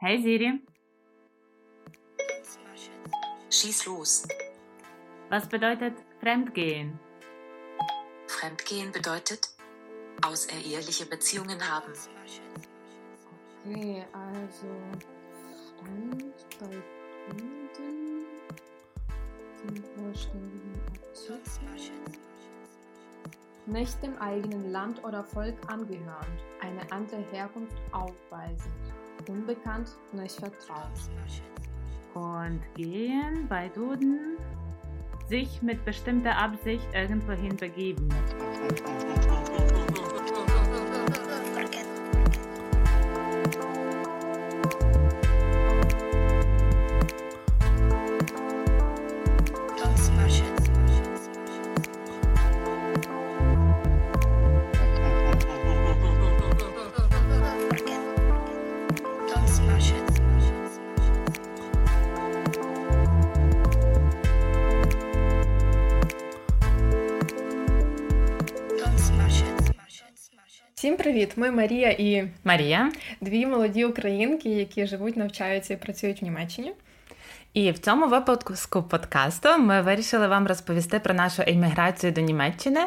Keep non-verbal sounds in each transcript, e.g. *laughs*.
Hey Siri, Schieß los. was bedeutet Fremdgehen? Fremdgehen bedeutet außereheliche Beziehungen haben. Okay, also Fremd bei Kunden zum vollständigen Artikel. Nicht dem eigenen Land oder Volk angehörend, eine andere Herkunft aufweisend, unbekannt, nicht vertraut. Und gehen bei Duden sich mit bestimmter Absicht irgendwohin begeben. Привіт! Ми Марія і Марія. дві молоді українки, які живуть, навчаються і працюють в Німеччині. І в цьому випуску подкасту ми вирішили вам розповісти про нашу еміграцію до Німеччини,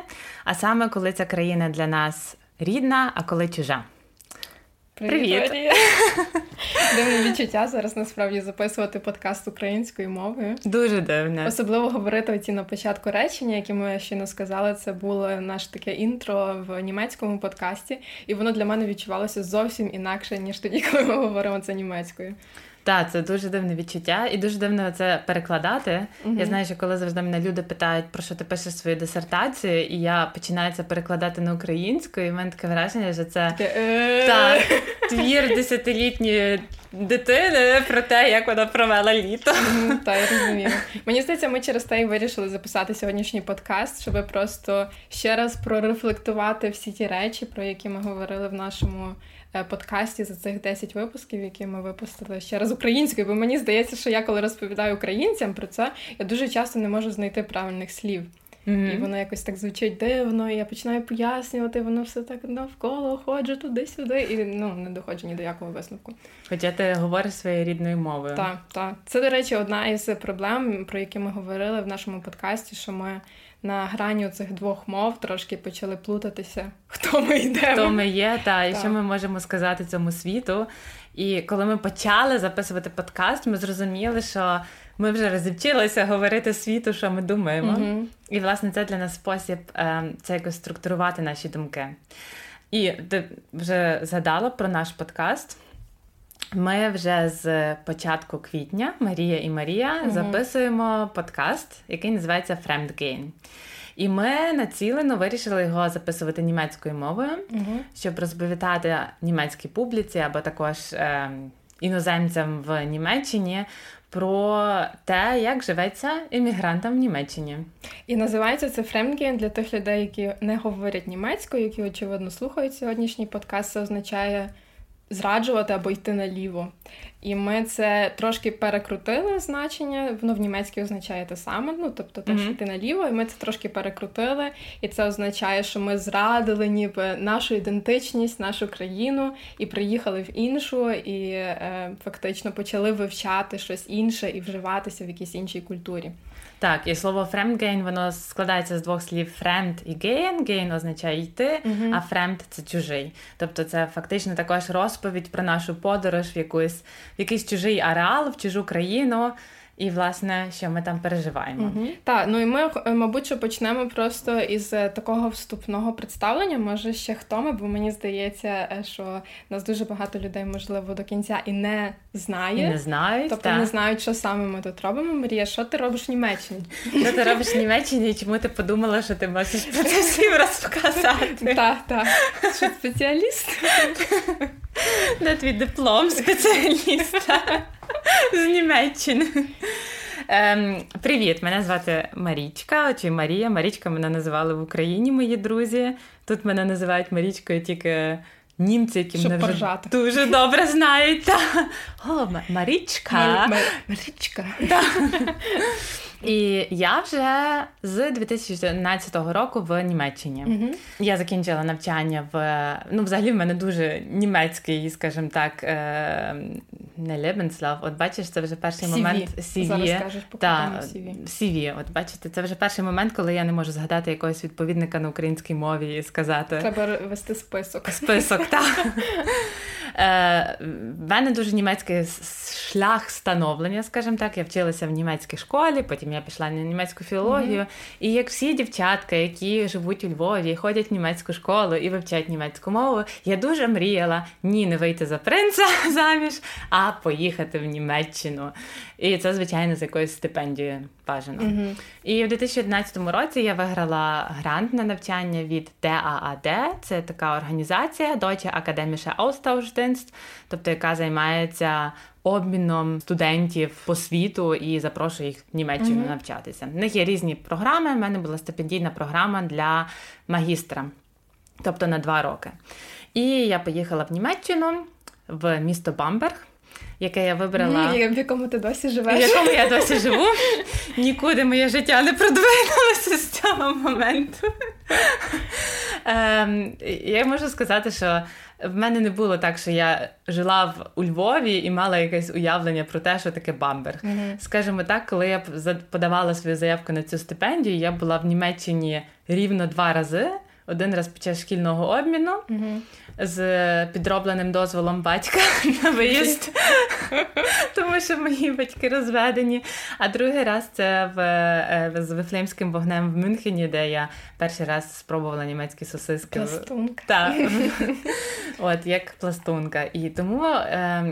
а саме коли ця країна для нас рідна, а коли чужа. Привіт. *laughs* Дивне відчуття зараз насправді записувати подкаст українською мовою. Дуже дивне. Особливо говорити оці на початку речення, які ми щойно сказали. Це було наше таке інтро в німецькому подкасті, і воно для мене відчувалося зовсім інакше, ніж тоді, коли ми говоримо це німецькою. Так, це дуже дивне відчуття, і дуже дивно це перекладати. Мгм. Я знаю, що коли завжди мене люди питають, про що ти пишеш свою дисертацію, і я починаю це перекладати на українську, і в мене таке враження, що це «Е». так, твір десятилітньої дитини про те, як вона провела літо. Мгм, Та я розумію. Мені здається, ми через те і вирішили записати сьогоднішній подкаст, щоб просто ще раз прорефлектувати всі ті речі, про які ми говорили в нашому е, подкасті за цих 10 випусків, які ми випустили ще раз українською. Бо мені здається, що я коли розповідаю українцям про це, я дуже часто не можу знайти правильних слів. І воно якось так звучить дивно, і я починаю пояснювати, воно все так навколо ходжу туди-сюди, і ну не доходжу ні до якого висновку. Хоча ти говориш своєю рідною мовою. Так, так. Це, до речі, одна із проблем, про які ми говорили в нашому подкасті, що ми на грані цих двох мов трошки почали плутатися, хто ми йдемо. Хто ми є, та і Так. що ми можемо сказати цьому світу. І коли ми почали записувати подкаст, ми зрозуміли, що ми вже розівчилися говорити світу, що ми думаємо. Мгм. І, власне, це для нас спосіб е, це якось структурувати наші думки. І ти вже згадала про наш подкаст. Ми вже з початку квітня, Марія і Марія, Мгм. записуємо подкаст, який називається Fremdgehen. І ми націлено вирішили його записувати німецькою мовою, Мгм. щоб розповідати німецькій публіці або також е, іноземцям в Німеччині про те, як живеться іммігрантам в Німеччині. І називається це Фремген для тих людей, які не говорять німецькою, які очевидно слухають сьогоднішній подкаст. Це означає зраджувати або йти наліво. І ми це трошки перекрутили значення. Воно в німецькій означає те саме, ну тобто теж Мгм. йти наліво, і ми це трошки перекрутили. І це означає, що ми зрадили ніби нашу ідентичність, нашу країну, і приїхали в іншу, і е, фактично почали вивчати щось інше і вживатися в якійсь іншій культурі. Так, і слово «fremdgehen» воно складається з двох слів «fremd» і «gehen». «Gehen» означає йти, Мгм. а «fremd» – це чужий. Тобто це фактично також розповідь про нашу подорож в якусь якийсь чужий ареал, в чужу країну, і власне, що ми там переживаємо. Угу. Так, ну і ми, е, мабуть, що почнемо просто із е, такого вступного представлення. Може, ще хто ми, бо мені здається, е, що нас дуже багато людей, можливо, до кінця і не знає. І не знають, Тобто та. не знають, що саме ми тут робимо. Марія, що ти робиш в Німеччині? Що ти робиш в Німеччині, і чому ти подумала, що ти можеш про це всім розказати? Так, так. Що спеціаліст? Де твій диплом спеціаліста з Німеччини? Ем, привіт, мене звати Марічка, чи Марія. Марічка мене називали в Україні, мої друзі. Тут мене називають Марічкою тільки німці, які Щоб мене вже поржати. дуже добре знають. Та. О, Ма- Марічка. Мар- Мар- Марічка. І я вже з 2014 року в Німеччині. Мгм. Я закінчила навчання в ну, взагалі в мене дуже німецький, скажімо так, е, не Lebenslauf, От бачиш, це вже перший CV. момент CV. Зараз скажеш по Та, CV. CV. От бачите, це вже перший момент, коли я не можу згадати якогось відповідника на українській мові і сказати Треба вести список. список. так. *laughs* Е, В мене дуже німецький шлях становлення, скажімо так. Я вчилася в німецькій школі, потім я пішла на німецьку філологію. І як всі дівчатка, які живуть у Львові, ходять в німецьку школу і вивчають німецьку мову, я дуже мріяла ні, не вийти за принца *laughs* заміж, а поїхати в Німеччину. І це, звичайно, з якоюсь стипендією бажано. І в 2011 році я виграла грант на навчання від DAAD. Це така організація Deutsche Akademische Austauschdienst, тобто яка займається обміном студентів по світу і запрошує їх в Німеччину навчатися. В них є різні програми. У мене була стипендійна програма для магістра, тобто на два роки. І я поїхала в Німеччину в місто Бамберг, яке я вибрала. Ні, в якому ти досі живеш? В якому я *laughs* досі живу, нікуди моє життя не продвинулося з цього моменту. Ем, я можу сказати, що в мене не було так, що я жила в, у Львові і мала якесь уявлення про те, що таке Бамберг. Скажімо так, коли я подавала свою заявку на цю стипендію, я була в Німеччині рівно два рази. Один раз під час шкільного обміну з підробленим дозволом батька *laughs* на виїзд, *laughs* тому що мої батьки розведені. А другий раз це в, е, з Вифлеємським вогнем в Мюнхені, де я перший раз спробувала німецькі сосиски. Пластунка. Так, *laughs* от як пластунка. І тому е,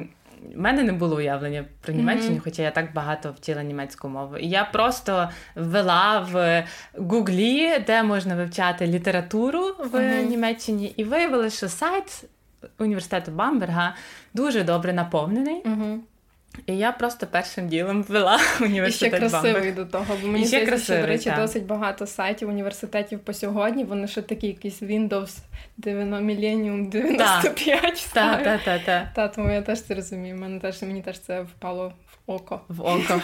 в мене не було уявлення про Німеччину, хоча я так багато вчила німецьку мову. І я просто ввела в Гуглі, де можна вивчати літературу в Німеччині, і виявилося, що сайт університету Бамберга дуже добре наповнений. Угу. І я просто першим ділом ввела *laughs* І ще красивий до того, бо мені здається, що, до речі, так. досить багато сайтів університетів по сьогодні. Вони ще такі якісь Windows 90, Millennium 95 Так, так, так. Та, тому я теж це розумію. Мене теж мені теж це впало око. В око.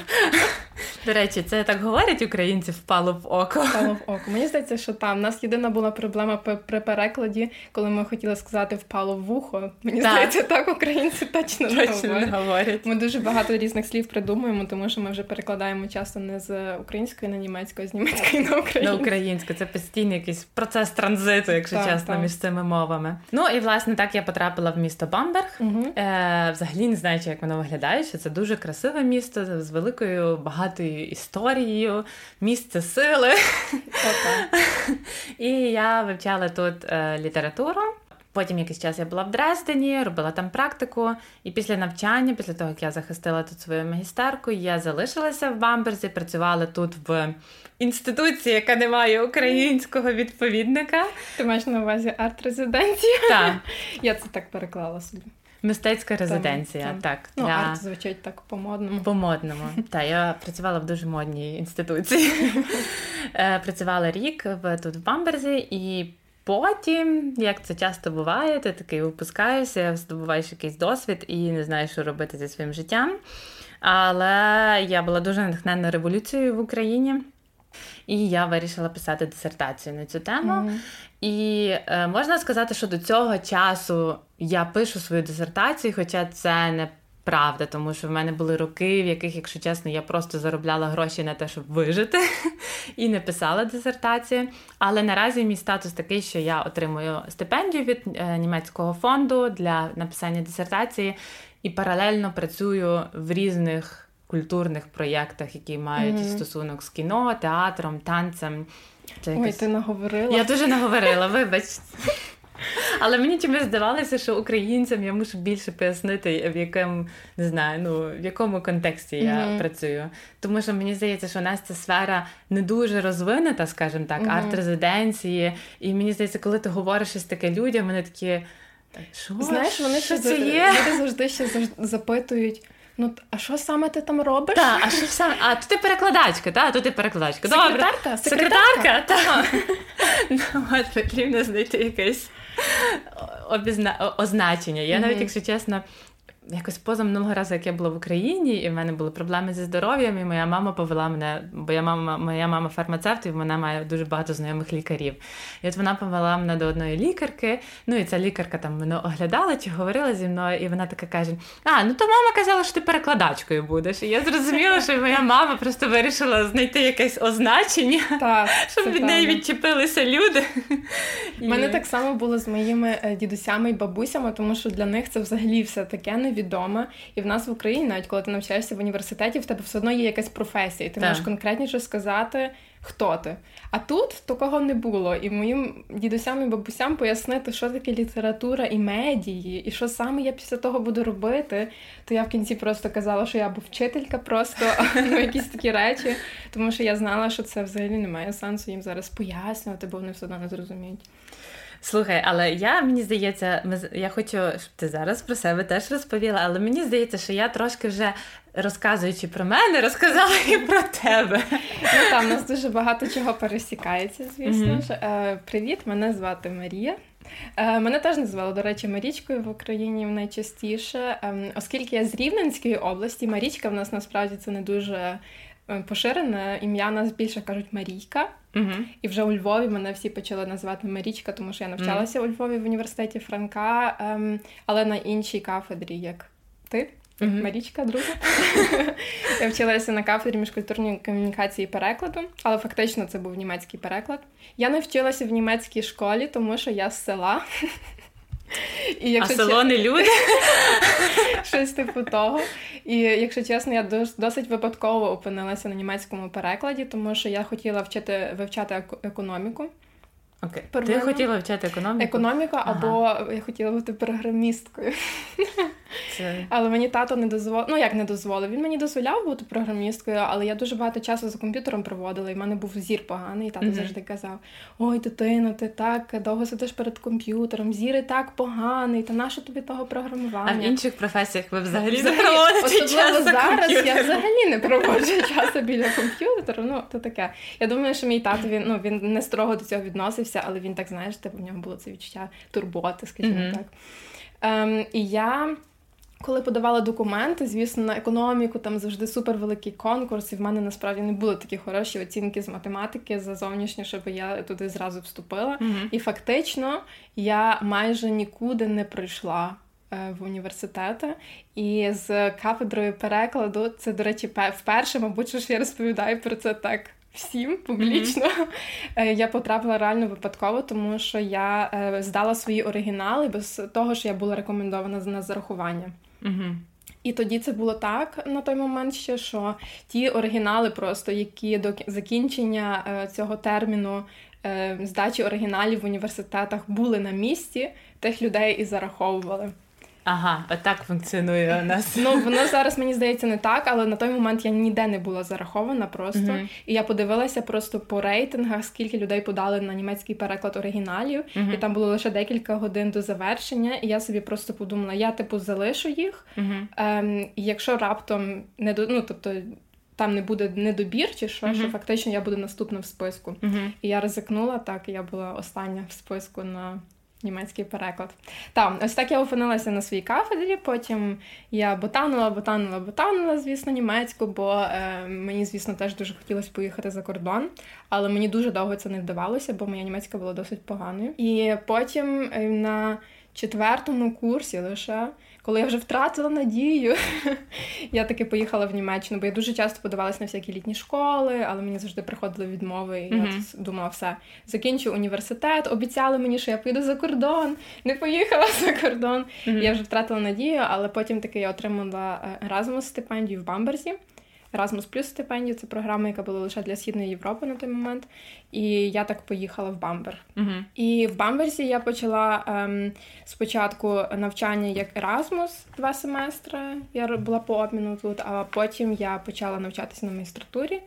До речі, це так говорять українці, впало в око. Впало в око. Мені здається, що там. У нас єдина була проблема при, перекладі, коли ми хотіли сказати впало в вухо. Мені Так. здається, так українці точно Точно не говорять. Ми дуже багато різних слів придумуємо, тому що ми вже перекладаємо часто не з української на німецьку, а з німецької на українську. На українську це постійний якийсь процес транзиту, якщо Так, чесно, так. між цими мовами. Ну і власне так я потрапила в місто Бамберг. Угу. Е, взагалі не знаючи, як воно виглядає, що це дуже красиве місто з великою багатою історією, місце сили. Отак. І я вивчала тут е, літературу. Потім якийсь час я була в Дрездені, робила там практику. І після навчання, після того як я захистила тут свою магістерку, я залишилася в Бамберзі, працювала тут в інституції, яка не має українського відповідника. Ти маєш на увазі арт-резиденція? Так, Я це так переклала собі. Мистецька резиденція. там. Так, Ну, для... арт звучить так по-модному. По-модному. *laughs* Та я працювала в дуже модній інституції. *laughs* Е, Працювала рік в тут в Бамберзі, і потім, як це часто буває, ти такий випускаєшся, здобуваєш якийсь досвід і не знаєш, що робити зі своїм життям. Але я була дуже натхнена революцією в Україні. І я вирішила писати дисертацію на цю тему. Мгм. І е, можна сказати, що до цього часу я пишу свою дисертацію, хоча це не правда, тому що в мене були роки, в яких, якщо чесно, я просто заробляла гроші на те, щоб вижити, *laughs* і не писала дисертацію. Але наразі мій статус такий, що я отримую стипендію від е, німецького фонду для написання дисертації і паралельно працюю в різних культурних проєктах, які мають Мгм. стосунок з кіно, театром, танцем. Ой, ти наговорила. я дуже наговорила, вибач. Але мені чомусь здавалося, що українцям я мушу більше пояснити, в якому не знаю, ну в якому контексті я Мгм. працюю. Тому що мені здається, що у нас ця сфера не дуже розвинена, скажімо так, Мгм. арт-резиденції. І мені здається, коли ти говориш щось таке людям, вони такі. Що? Знаєш, вони що це є? люди завжди ще запитують. Ну, а що саме ти там робиш? Та, а що саме? А то ти перекладачка, та? то ти перекладачка. Секретарка? Секретарка? Так. *laughs* Ну, от потрібно знайти якесь обізна... означення. Я навіть, якщо чесно, якось поза минулого разу, як я була в Україні, і в мене були проблеми зі здоров'ям, і моя мама повела мене, бо я мама, моя мама фармацевт, і вона має дуже багато знайомих лікарів. І от вона повела мене до одної лікарки. Ну і ця лікарка там мене оглядала чи говорила зі мною, і вона така каже: А, ну то мама казала, що ти перекладачкою будеш. І я зрозуміла, що моя мама просто вирішила знайти якесь означення, так, *laughs* щоб від неї відчепилися люди. У мене так само було з моїми е, дідусями і бабусями, тому що для них це взагалі все таке невідоме. І в нас в Україні, навіть коли ти навчаєшся в університеті, в тебе все одно є якась професія, і ти так. можеш конкретніше сказати, хто ти. А тут такого не було. І моїм дідусям і бабусям пояснити, що таке література і медії, і що саме я після того буду робити, то я в кінці просто казала, що я або вчителька просто *laughs* ну, якісь такі речі, тому що я знала, що це взагалі не має сенсу їм зараз пояснювати, бо вони все одно не зрозуміють. Слухай, але я мені здається, я хочу, щоб ти зараз про себе теж розповіла, але мені здається, що я трошки вже розказуючи про мене, розказала і про тебе. Ну там у нас дуже багато чого пересікається, звісно mm-hmm. ж. Е, Привіт, мене звати Марія. Е, Мене теж називали, до речі, Марічкою в Україні найчастіше, е, оскільки я з Рівненської області, Марічка в нас насправді це не дуже Е, поширене ім'я нас більше кажуть Марійка. Uh І вже у Львові мене всі почали називати Марічка, тому що я навчалася угу. у Львові в університеті Франка, ем, але на іншій кафедрі, як ти. uh Марічка, друга. *laughs* Я вчилася на кафедрі міжкультурної комунікації і перекладу, але фактично це був німецький переклад. Я навчилася в німецькій школі, тому що я з села. *laughs* І якщо А село не люди? *laughs* Щось типу того. І якщо чесно, я досить випадково опинилася на німецькому перекладі, тому що я хотіла вчити вивчати економіку. Окей. Okay. Ти хотіла вчати економіку? Економіку, ага. або я хотіла бути програмісткою. *laughs* Це... Але мені тато не дозволив. Ну як не дозволив? Він мені дозволяв бути програмісткою, але я дуже багато часу за комп'ютером проводила, і в мене був зір поганий. І тато mm-hmm. завжди казав: Ой, дитино, ти так довго сидиш перед комп'ютером, зір і так поганий, та нащо тобі того програмування? А в інших професіях ви взагалі не проводите час за зараз я взагалі не проводжу часу біля комп'ютера. Ну, то таке. Я думаю, що мій тато він ну він не строго до цього відносився, але він так знаєш, типу в нього було це відчуття турботи, скажімо mm-hmm. так. Ем, І я. Коли подавала документи, звісно, на економіку там завжди супервеликий конкурс, і в мене насправді не були такі хороші оцінки з математики за зовнішнє, щоб я туди зразу вступила. Mm-hmm. І фактично я майже нікуди не прийшла. Е, в університети і з кафедрою перекладу це, до речі, вперше, мабуть, що ж я розповідаю про це так всім публічно. Mm-hmm. *laughs* Я потрапила реально випадково, тому що я е, здала свої оригінали без того, що я була рекомендована на зарахування. Mm-hmm. І тоді це було так на той момент ще, що ті оригінали, просто які до закінчення е, цього терміну здачі оригіналів в університетах були на місці, тих людей і зараховували. Ага, отак функціонує у нас. Ну воно зараз мені здається не так, але на той момент я ніде не була зарахована просто. Uh-huh. І я подивилася просто по рейтингах, скільки людей подали на німецький переклад оригіналів, uh-huh. і там було лише декілька годин до завершення. І я собі просто подумала: я типу залишу їх. Uh-huh. Ем, якщо раптом не до ну, тобто. Там не буде недобір, чи що, uh-huh. що фактично я буду наступна в списку. Uh-huh. І я ризикнула так, я була остання в списку на німецький переклад. Так, ось так я опинилася на своїй кафедрі. Потім я ботанула, ботанула, ботанула, звісно, німецьку, бо е, мені, звісно, теж дуже хотілося поїхати за кордон, але мені дуже довго це не вдавалося, бо моя німецька була досить поганою. І потім е, на четвертому курсі лише коли я вже втратила надію, *laughs* я таки поїхала в Німеччину, бо я дуже часто подавалася на всякі літні школи, але мені завжди приходили відмови. І mm-hmm. я думала, все, закінчу університет. Обіцяли мені, що я поїду за кордон, не поїхала *laughs* за кордон. Mm-hmm. Я вже втратила надію, але потім таки я отримала разом стипендію в Бамберзі. Erasmus Plus стипендію це програма, яка була лише для Східної Європи на той момент. І я так поїхала в Бамбер. Uh-huh. І в Бамберзі я почала ем, спочатку навчання як Erasmus два семестри. Я була по обміну тут, а потім я почала навчатися на магістратурі.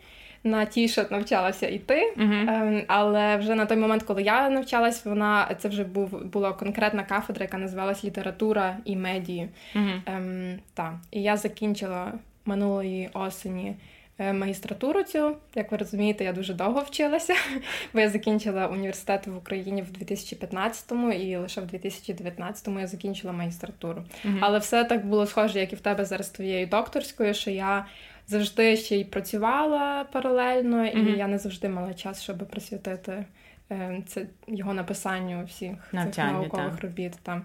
На ті, що навчалася йти, uh-huh. ем, але вже на той момент, коли я навчалась, вона це вже був була конкретна кафедра, яка називалась література і медії. Uh-huh. Ем, та. І я закінчила минулої осені е, магістратуру цю. Як ви розумієте, я дуже довго вчилася, *laughs* бо я закінчила університет в Україні в 2015-му і лише в 2019-му я закінчила магістратуру. Mm-hmm. Але все так було схоже, як і в тебе зараз твоєю докторською, що я завжди ще й працювала паралельно, і mm-hmm. я не завжди мала час, щоб присвятити е, це його написанню всіх Навчання, цих наукових та. робіт. Та.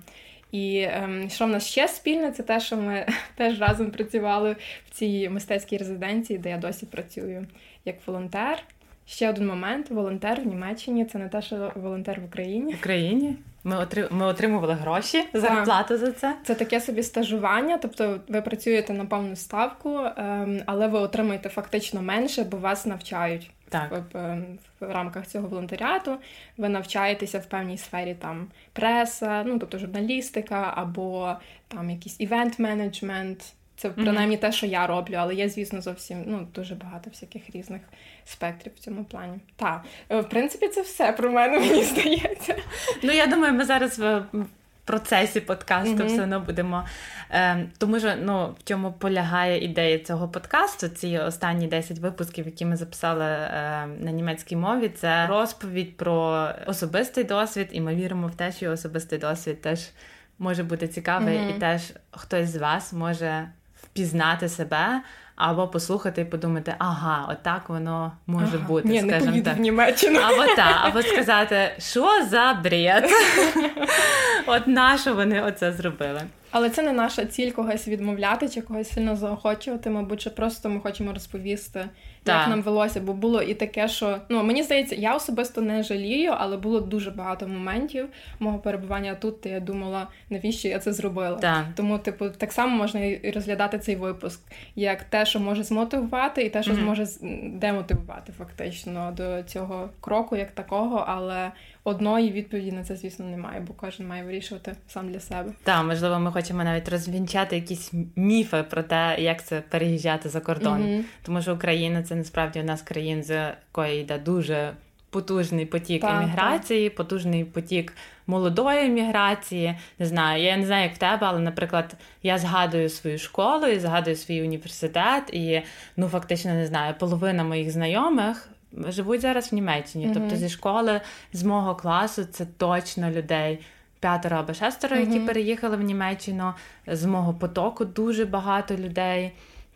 І ем, що в нас ще спільне, це те, що ми *laughs* теж разом працювали в цій мистецькій резиденції, де я досі працюю як волонтер. Ще один момент: волонтер в Німеччині це не те, що волонтер в Україні. В Україні ми ми отримували гроші зарплату за це. Це таке собі стажування, тобто ви працюєте на повну ставку, ем, але ви отримуєте фактично менше, бо вас навчають. Так. В, в, в рамках цього волонтеріату ви навчаєтеся в певній сфері там преса, ну тобто журналістика або там якийсь івент-менеджмент. Це принаймні те, що я роблю, але є, звісно, зовсім ну дуже багато всяких різних спектрів в цьому плані. Так, е, в принципі, це все про мене, *laughs* мені здається. Ну я думаю, ми зараз в процесі подкасту mm-hmm. все одно будемо. Е, Тому що ну, в чому полягає ідея цього подкасту, ці останні 10 випусків, які ми записали е, на німецькій мові, це розповідь про особистий досвід, і ми віримо в те, що особистий досвід теж може бути цікавий, mm-hmm. і теж хтось з вас може впізнати себе. Або послухати і подумати, ага, отак воно може ага, бути. Ні, скажімо не так. в Німеччину. Або та, або *laughs* сказати, що за бред? *laughs* От на що вони оце зробили? Але це не наша ціль когось відмовляти чи когось сильно заохочувати. Мабуть, що просто ми хочемо розповісти, так. як нам велося, бо було і таке, що ну мені здається, я особисто не жалію, але було дуже багато моментів мого перебування тут. де Я думала, навіщо я це зробила. Так. Тому, типу, так само можна і розглядати цей випуск як те, що може змотивувати, і те, що mm-hmm. зможе демотивувати фактично до цього кроку, як такого, але одної відповіді на це, звісно, немає, бо кожен має вирішувати сам для себе. Так, можливо, ми хочемо навіть розвінчати якісь міфи про те, як це переїжджати за кордон. Mm-hmm. Тому що Україна це насправді у нас країн, з якої йде дуже потужний потік так, еміграції, так. потужний потік молодої еміграції. Не знаю, я не знаю, як в тебе, але, наприклад, я згадую свою школу і згадую свій університет, і ну фактично не знаю, половина моїх знайомих живуть зараз в Німеччині. Mm-hmm. Тобто зі школи, з мого класу, це точно людей. П'ятеро або шестеро, mm-hmm. які переїхали в Німеччину. З мого потоку дуже багато людей,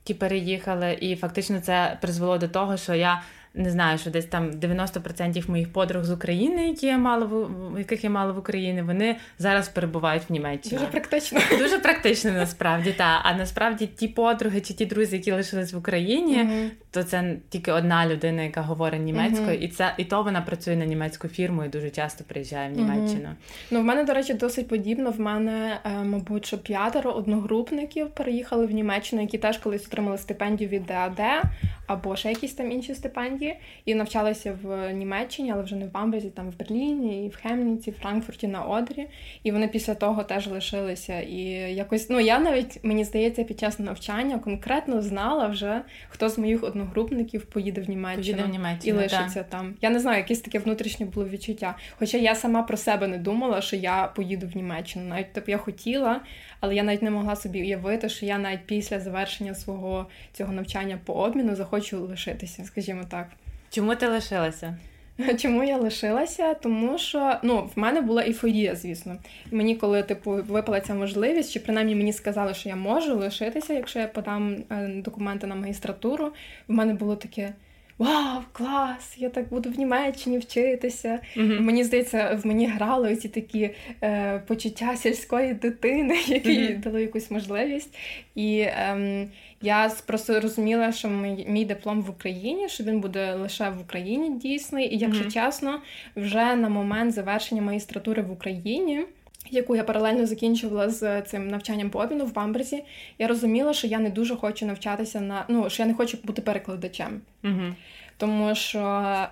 які переїхали, і фактично це призвело до того, що я не знаю, що десь там 90% моїх подруг з України, які я мала в яких я мала в Україні, вони зараз перебувають в Німеччині. Дуже практично. *laughs* Дуже практично насправді так. А насправді ті подруги чи ті друзі, які лишились в Україні, mm-hmm. то це тільки одна людина, яка говорить німецькою, mm-hmm. і це і то вона працює на німецьку фірму і дуже часто приїжджає в Німеччину. Mm-hmm. Ну в мене, до речі, досить подібно. В мене, е, мабуть, що п'ятеро одногрупників переїхали в Німеччину, які теж колись отримали стипендію від ДАД або ще якісь там інші стипендії, і навчалися в Німеччині, але вже не в Бамбезі, там в Берліні, і в Хемніці, в Франкфурті на Одрі. І вони після того теж лишилися. І якось, ну я навіть мені здається, під час навчання конкретно знала вже, хто з моїх одногрупників поїде в Німеччину, в Німеччину і лишиться так. там. Я не знаю, якесь таке внутрішнє було відчуття. Хоча я сама про себе не думала, що я поїду в Німеччину. Навіть тобто я хотіла, але я навіть не могла собі уявити, що я навіть після завершення свого цього навчання по обміну захочу лишитися, скажімо так. Чому ти лишилася? *laughs* Чому я лишилася? Тому що ну, в мене була ейфорія, звісно. Мені, коли типу випала ця можливість, чи принаймні мені сказали, що я можу лишитися, якщо я подам е, документи на магістратуру, в мене було таке вау, клас! Я так буду в Німеччині вчитися. Mm-hmm. Мені здається, в мені грали ці такі е, почуття сільської дитини, *laughs* які mm-hmm. дали якусь можливість. І е, я просто розуміла, що мій, мій диплом в Україні, що він буде лише в Україні дійсний. І якщо mm-hmm. чесно, вже на момент завершення магістратури в Україні яку я паралельно закінчувала з цим навчанням по обміну в Бамберзі, я розуміла, що я не дуже хочу навчатися на ну, що я не хочу бути перекладачем. uh Тому що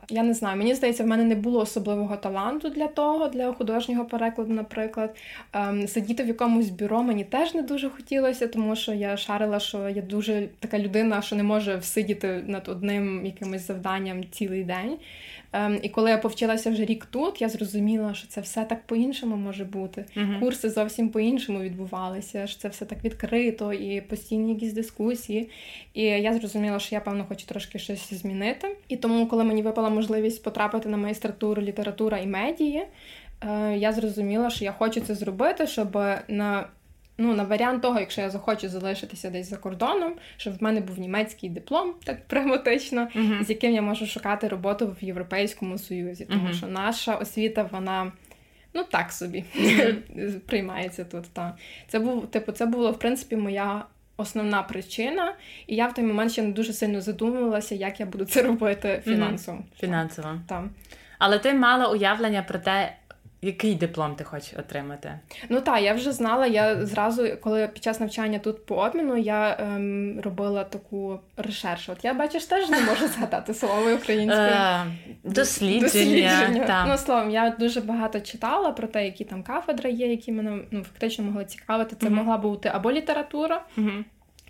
я не знаю, мені здається, в мене не було особливого таланту для того, для художнього перекладу, наприклад. Ем, сидіти в якомусь бюро мені теж не дуже хотілося, тому що я шарила, що я дуже така людина, що не може всидіти над одним якимось завданням цілий день. Ем, і коли я повчилася вже рік тут, я зрозуміла, що це все так по-іншому може бути. Мгм. Курси зовсім по-іншому відбувалися, що це все так відкрито і постійні якісь дискусії. І я зрозуміла, що я, певно, хочу трошки щось змінити. І тому, коли мені випала можливість потрапити на магістратуру література і медії, е, я зрозуміла, що я хочу це зробити, щоб на. Ну, на варіант того, якщо я захочу залишитися десь за кордоном, щоб в мене був німецький диплом, так прагматично, Мгм. з яким я можу шукати роботу в Європейському Союзі, тому Мгм. що наша освіта, вона ну так собі *laughs* приймається тут. Та. Це був, типу, це була в принципі моя основна причина, і я в той момент ще не дуже сильно задумувалася, як я буду це робити фінансово. Фінансово. Там. Але ти мала уявлення про те, який диплом ти хочеш отримати. Ну так, я вже знала. Я зразу, коли під час навчання тут по обміну, я ем, робила таку решершу. От я бачиш, теж не можу згадати слово українською. Е, дослідження. та. Ну, словом, я дуже багато читала про те, які там кафедри є, які мене ну, фактично могли цікавити. Це могла бути або література.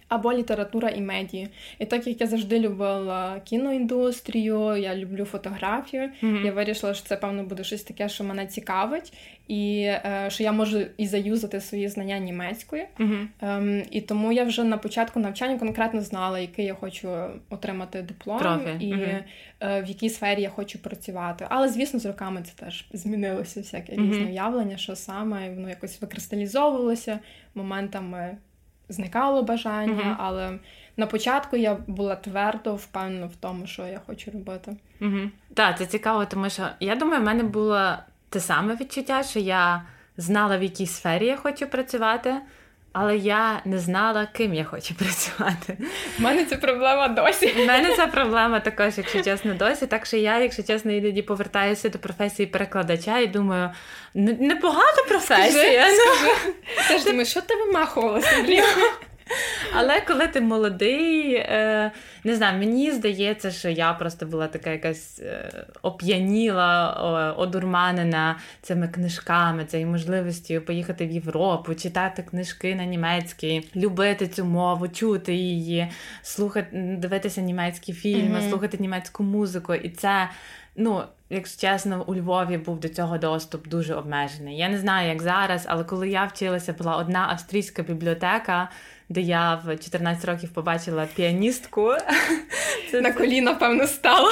Або література і медії. І так як я завжди любила кіноіндустрію, я люблю фотографію. Мгм. Я вирішила, що це певно буде щось таке, що мене цікавить, і е, що я можу і заюзати свої знання німецької. Мгм. Ем, і тому я вже на початку навчання конкретно знала, який я хочу отримати диплом Профіль, і мгм. е, в якій сфері я хочу працювати. Але звісно, з роками це теж змінилося всяке різне уявлення, що саме воно якось викристалізовувалося, моментами зникало бажання, Мгм. але на початку я була твердо впевнена в тому, що я хочу робити. Угу. Так, це цікаво, тому що я думаю, в мене було те саме відчуття, що я знала, в якій сфері я хочу працювати, але я не знала, ким я хочу *laughs* працювати. У мене ця проблема досі. У мене ця проблема також, якщо чесно, досі. Так що я, якщо чесно, іноді повертаюся до професії перекладача і думаю, непогана професія. ну». ж думаєш, що ти вимахувалася? Але коли ти молодий, е, не знаю, мені здається, що я просто була така якась е, оп'яніла, одурманена цими книжками, цією можливістю поїхати в Європу, читати книжки на німецькій, любити цю мову, чути її, слухати, дивитися німецькі фільми, Мгм. слухати німецьку музику. І це, ну. Якщо чесно, у Львові був до цього доступ дуже обмежений. Я не знаю, як зараз, але коли я вчилася, була одна австрійська бібліотека, де я в 14 років побачила піаністку. *laughs* Це- На коліна, певно, стала.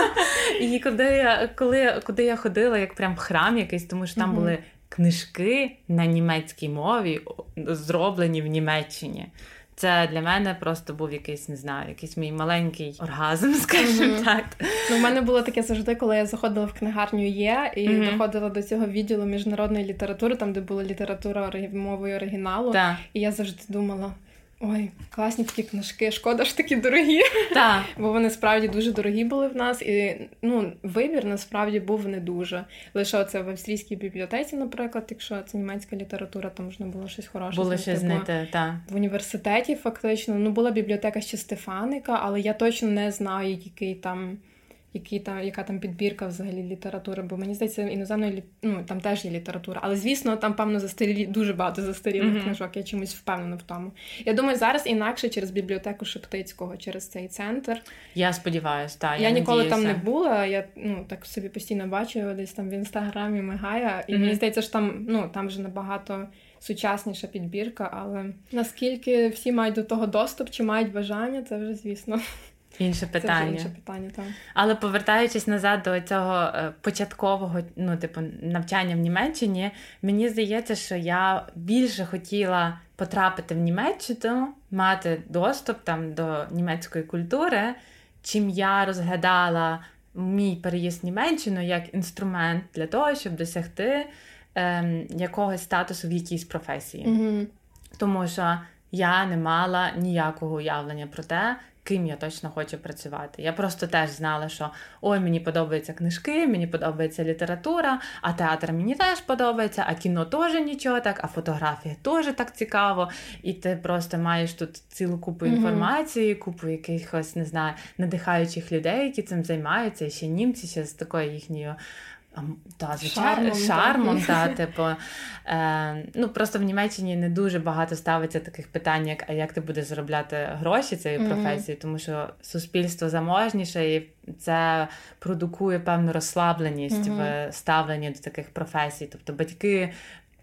*laughs* І куди я, коли, куди я ходила, як прям храм якийсь, тому що там були книжки на німецькій мові, зроблені в Німеччині. Це для мене просто був якийсь, не знаю, якийсь мій маленький оргазм, *laughs* скажімо Мгм. так. Ну, у мене було таке завжди, коли я заходила в книгарню Є і Мгм. доходила до цього відділу міжнародної літератури, там де була література мовою оригіналу. Да. І я завжди думала: ой, класні такі книжки, шкода ж такі дорогі. так. *laughs* Бо вони справді дуже дорогі були в нас, і ну, вибір насправді був не дуже. Лише це в австрійській бібліотеці, наприклад, якщо це німецька література, то можна було щось хороше. Було Бо знайти, так. В університеті фактично ну була бібліотека ще Стефаника, але я точно не знаю, який там. Який там, яка там підбірка взагалі літератури, бо мені здається, іноземної лі- ну, там теж є література. Але звісно, там, певно, застарілі дуже багато застарілих Мгм. книжок, я чомусь впевнена в тому. Я думаю, зараз інакше через бібліотеку Шептицького, через цей центр. Я сподіваюся, так. Я, ніколи надіюся. там не була. Я ну так собі постійно бачу десь там в інстаграмі мигає. І Мгм. мені здається, що там ну там вже набагато сучасніша підбірка. Але наскільки всі мають до того доступ чи мають бажання, це вже звісно Інше це питання. вже інше питання. Там Але повертаючись назад до цього е, початкового, ну, типу, навчання в Німеччині, мені здається, що я більше хотіла потрапити в Німеччину, мати доступ там до німецької культури, чим я розглядала мій переїзд в Німеччину як інструмент для того, щоб досягти ем, якогось статусу в якійсь професії. угу. Тому що я не мала ніякого уявлення про те, ким я точно хочу працювати. Я просто теж знала, що ой, мені подобаються книжки, мені подобається література, а театр мені теж подобається, а кіно теж нічого так, а фотографія теж так цікаво. І ти просто маєш тут цілу купу інформації, купу якихось, не знаю, надихаючих людей, які цим займаються, і ще німці ще з такою їхньою та, звичайно, шармом, шармом та, *laughs* типу, е, ну просто в Німеччині не дуже багато ставиться таких питань, як а як ти будеш заробляти гроші цією професією, тому що суспільство заможніше і це продукує певну розслабленість в ставленні до таких професій. Тобто батьки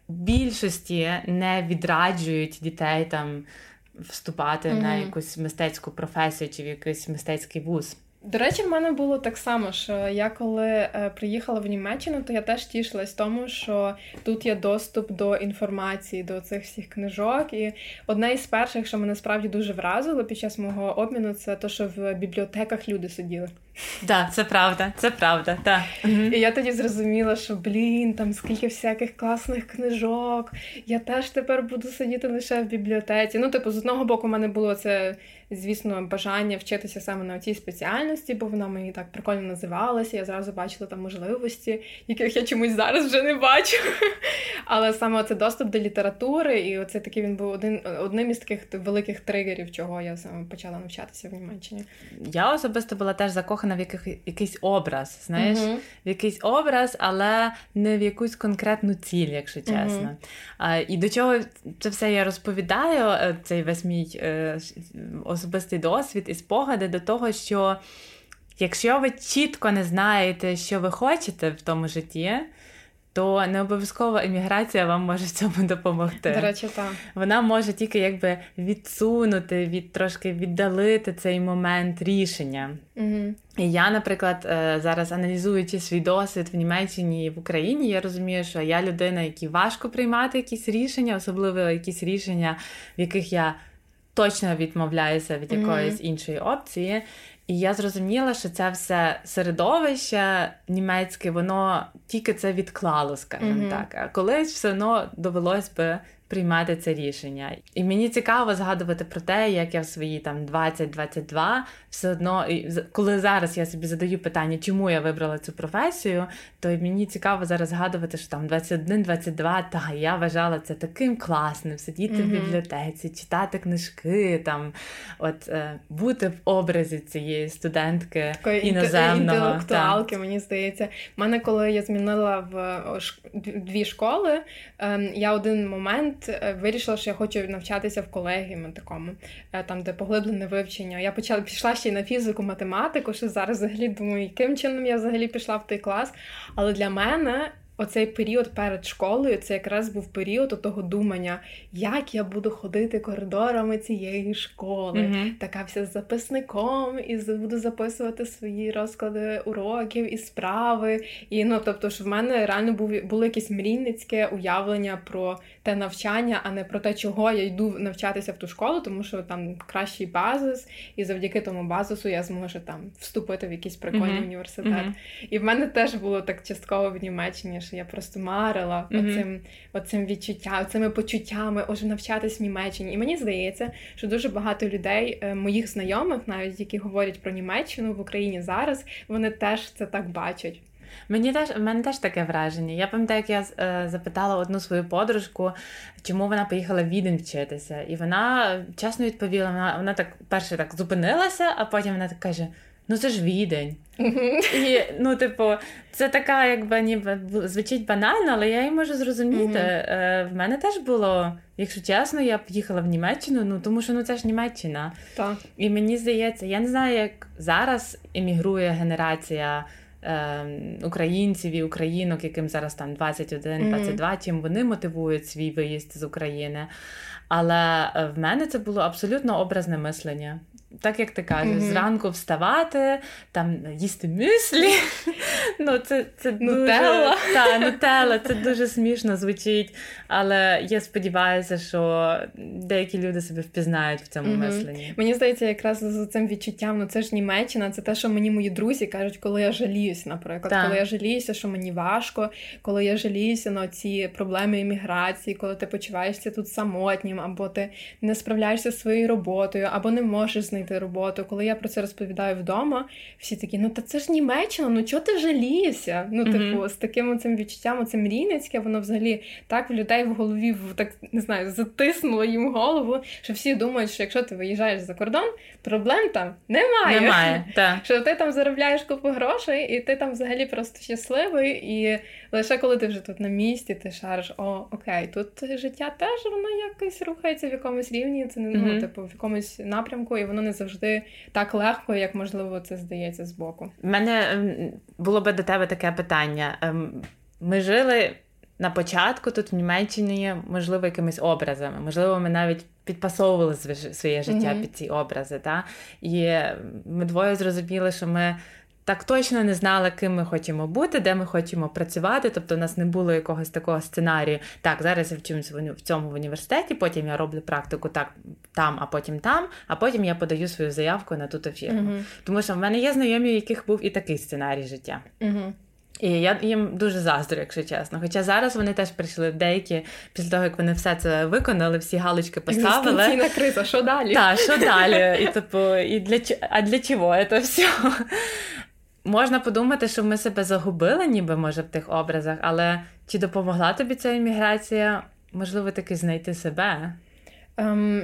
більшості не відраджують дітей там вступати на якусь мистецьку професію чи в якийсь мистецький вуз. До речі, в мене було так само, що я коли е, приїхала в Німеччину, то я теж тішилась тому, що тут є доступ до інформації, до цих всіх книжок. І одне із перших, що мене справді дуже вразило під час мого обміну, це те, що в бібліотеках люди сиділи. Так, це правда, це правда. так. І я тоді зрозуміла, що блін, там скільки всяких класних книжок. Я теж тепер буду сидіти лише в бібліотеці. Ну, типу, з одного боку, в мене було це, звісно, бажання вчитися саме на цій спеціальності, бо вона мені так прикольно називалася. Я зразу бачила там можливості, яких я чомусь зараз вже не бачу. *laughs* Але саме це доступ до літератури, і оце такий він був один одним із таких великих тригерів, чого я саме почала навчатися в Німеччині. Я особисто була теж закохана закохана в яких, якийсь образ, знаєш, uh-huh. в якийсь образ, але не в якусь конкретну ціль, якщо чесно. Uh-huh. А, І до чого це все я розповідаю, е, цей весь мій е, особистий досвід і спогади до того, що якщо ви чітко не знаєте, що ви хочете в тому житті то не обов'язково еміграція вам може в цьому допомогти. До речі, так. Вона може тільки якби відсунути, від трошки віддалити цей момент рішення. Угу. І я, наприклад, е, зараз аналізуючи свій досвід в Німеччині і в Україні, я розумію, що я людина, якій важко приймати якісь рішення, особливо якісь рішення, в яких я точно відмовляюся від якоїсь mm-hmm. іншої опції. І я зрозуміла, що це все середовище німецьке, воно тільки це відклало, скажімо mm-hmm. так. А колись все одно довелось би приймати це рішення. І мені цікаво згадувати про те, як я в свої там 20-22 все одно, коли зараз я собі задаю питання, чому я вибрала цю професію, то мені цікаво зараз згадувати, що там 21-22, та я вважала це таким класним сидіти mm-hmm. в бібліотеці, читати книжки, там от е, бути в образі цієї студентки Такої іноземного. інтелектуалки, мені здається. У мене, коли я змінила в дві школи, ем, я один момент е, вирішила, що я хочу навчатися в колегіумі такому, е, там де поглиблене вивчення. Я почала пішла ще й на фізику, математику, що зараз взагалі думаю, яким чином я взагалі пішла в той клас. Але для мене Оцей період перед школою це якраз був період того думання, як я буду ходити коридорами цієї школи, mm-hmm. така вся з записником, і буду записувати свої розклади уроків і справи. І ну, тобто, що в мене реально був було якесь мрійницьке уявлення про те навчання, а не про те, чого я йду навчатися в ту школу, тому що там кращий базис, і завдяки тому базису я зможу там вступити в якийсь прикольний mm-hmm. університет. Mm-hmm. І в мене теж було так частково в Німеччині що я просто марила mm-hmm. оцим, оцим відчуттям, цими почуттями, оже навчатись в Німеччині. І мені здається, що дуже багато людей, е, моїх знайомих, навіть які говорять про Німеччину в Україні зараз, вони теж це так бачать. Мені теж в мене теж таке враження. Я пам'ятаю, як я е, запитала одну свою подружку, чому вона поїхала в Відень вчитися, і вона чесно відповіла: вона вона так перше так зупинилася, а потім вона так каже: Ну це ж відень. І, Ну, типу, це така, якби ніби звучить банально, але я її можу зрозуміти. Е, В мене теж було, якщо чесно, я поїхала в Німеччину, ну тому що ну це ж Німеччина. Так. І мені здається, я не знаю, як зараз емігрує генерація. Ем, українців і українок, яким зараз там 21-22, mm-hmm. чим вони мотивують свій виїзд з України. Але е, в мене це було абсолютно образне мислення так як ти кажеш, mm-hmm. зранку вставати, там їсти мюслі. *laughs* ну, це, це Нутелла. Та, нутелла, це дуже смішно звучить. Але я сподіваюся, що деякі люди себе впізнають в цьому mm-hmm. мисленні. Мені здається, якраз за цим відчуттям, ну це ж Німеччина, це те, що мені мої друзі кажуть, коли я жаліюсь, наприклад, так. коли я жаліюся, що мені важко, коли я жаліюся на ці проблеми імміграції, коли ти почуваєшся тут самотнім, або ти не справляєшся зі своєю роботою, або не можеш знайти знайти роботу. Коли я про це розповідаю вдома, всі такі, ну та це ж Німеччина, ну чого ти жалієшся? Ну, типу, mm-hmm. з таким цим відчуттям, цим рівницьке, воно взагалі так в людей в голові так не знаю, затиснуло їм голову, що всі думають, що якщо ти виїжджаєш за кордон, проблем там немає. Немає, *laughs* так. Що ти там заробляєш купу грошей, і ти там взагалі просто щасливий. І лише коли ти вже тут на місці, ти шариш, о, окей, тут життя теж воно якось рухається в якомусь рівні, це не mm-hmm. ну, типу в якомусь напрямку, і воно не завжди так легко, як можливо це здається збоку. У мене ем, було би до тебе таке питання. Ем, ми жили. На початку тут в Німеччині, можливо, якимись образами. Можливо, ми навіть підпасовували своє життя mm-hmm. під ці образи. Та? І ми двоє зрозуміли, що ми так точно не знали, ким ми хочемо бути, де ми хочемо працювати. Тобто, у нас не було якогось такого сценарію. Так, зараз я вчуся в цьому в університеті, потім я роблю практику так там, а потім там, а потім я подаю свою заявку на ту фірму. Uh-huh. Тому що в мене є знайомі, у яких був і такий сценарій життя. Uh-huh. І я їм дуже заздрю, якщо чесно. Хоча зараз вони теж прийшли деякі після того, як вони все це виконали, всі галочки поставили. Екзистенційна криза, що далі? Так, що далі? І типу, і для а для чого це все? Можна подумати, що ми себе загубили, ніби може в тих образах, але чи допомогла тобі ця імміграція? Можливо, таки знайти себе? Ем,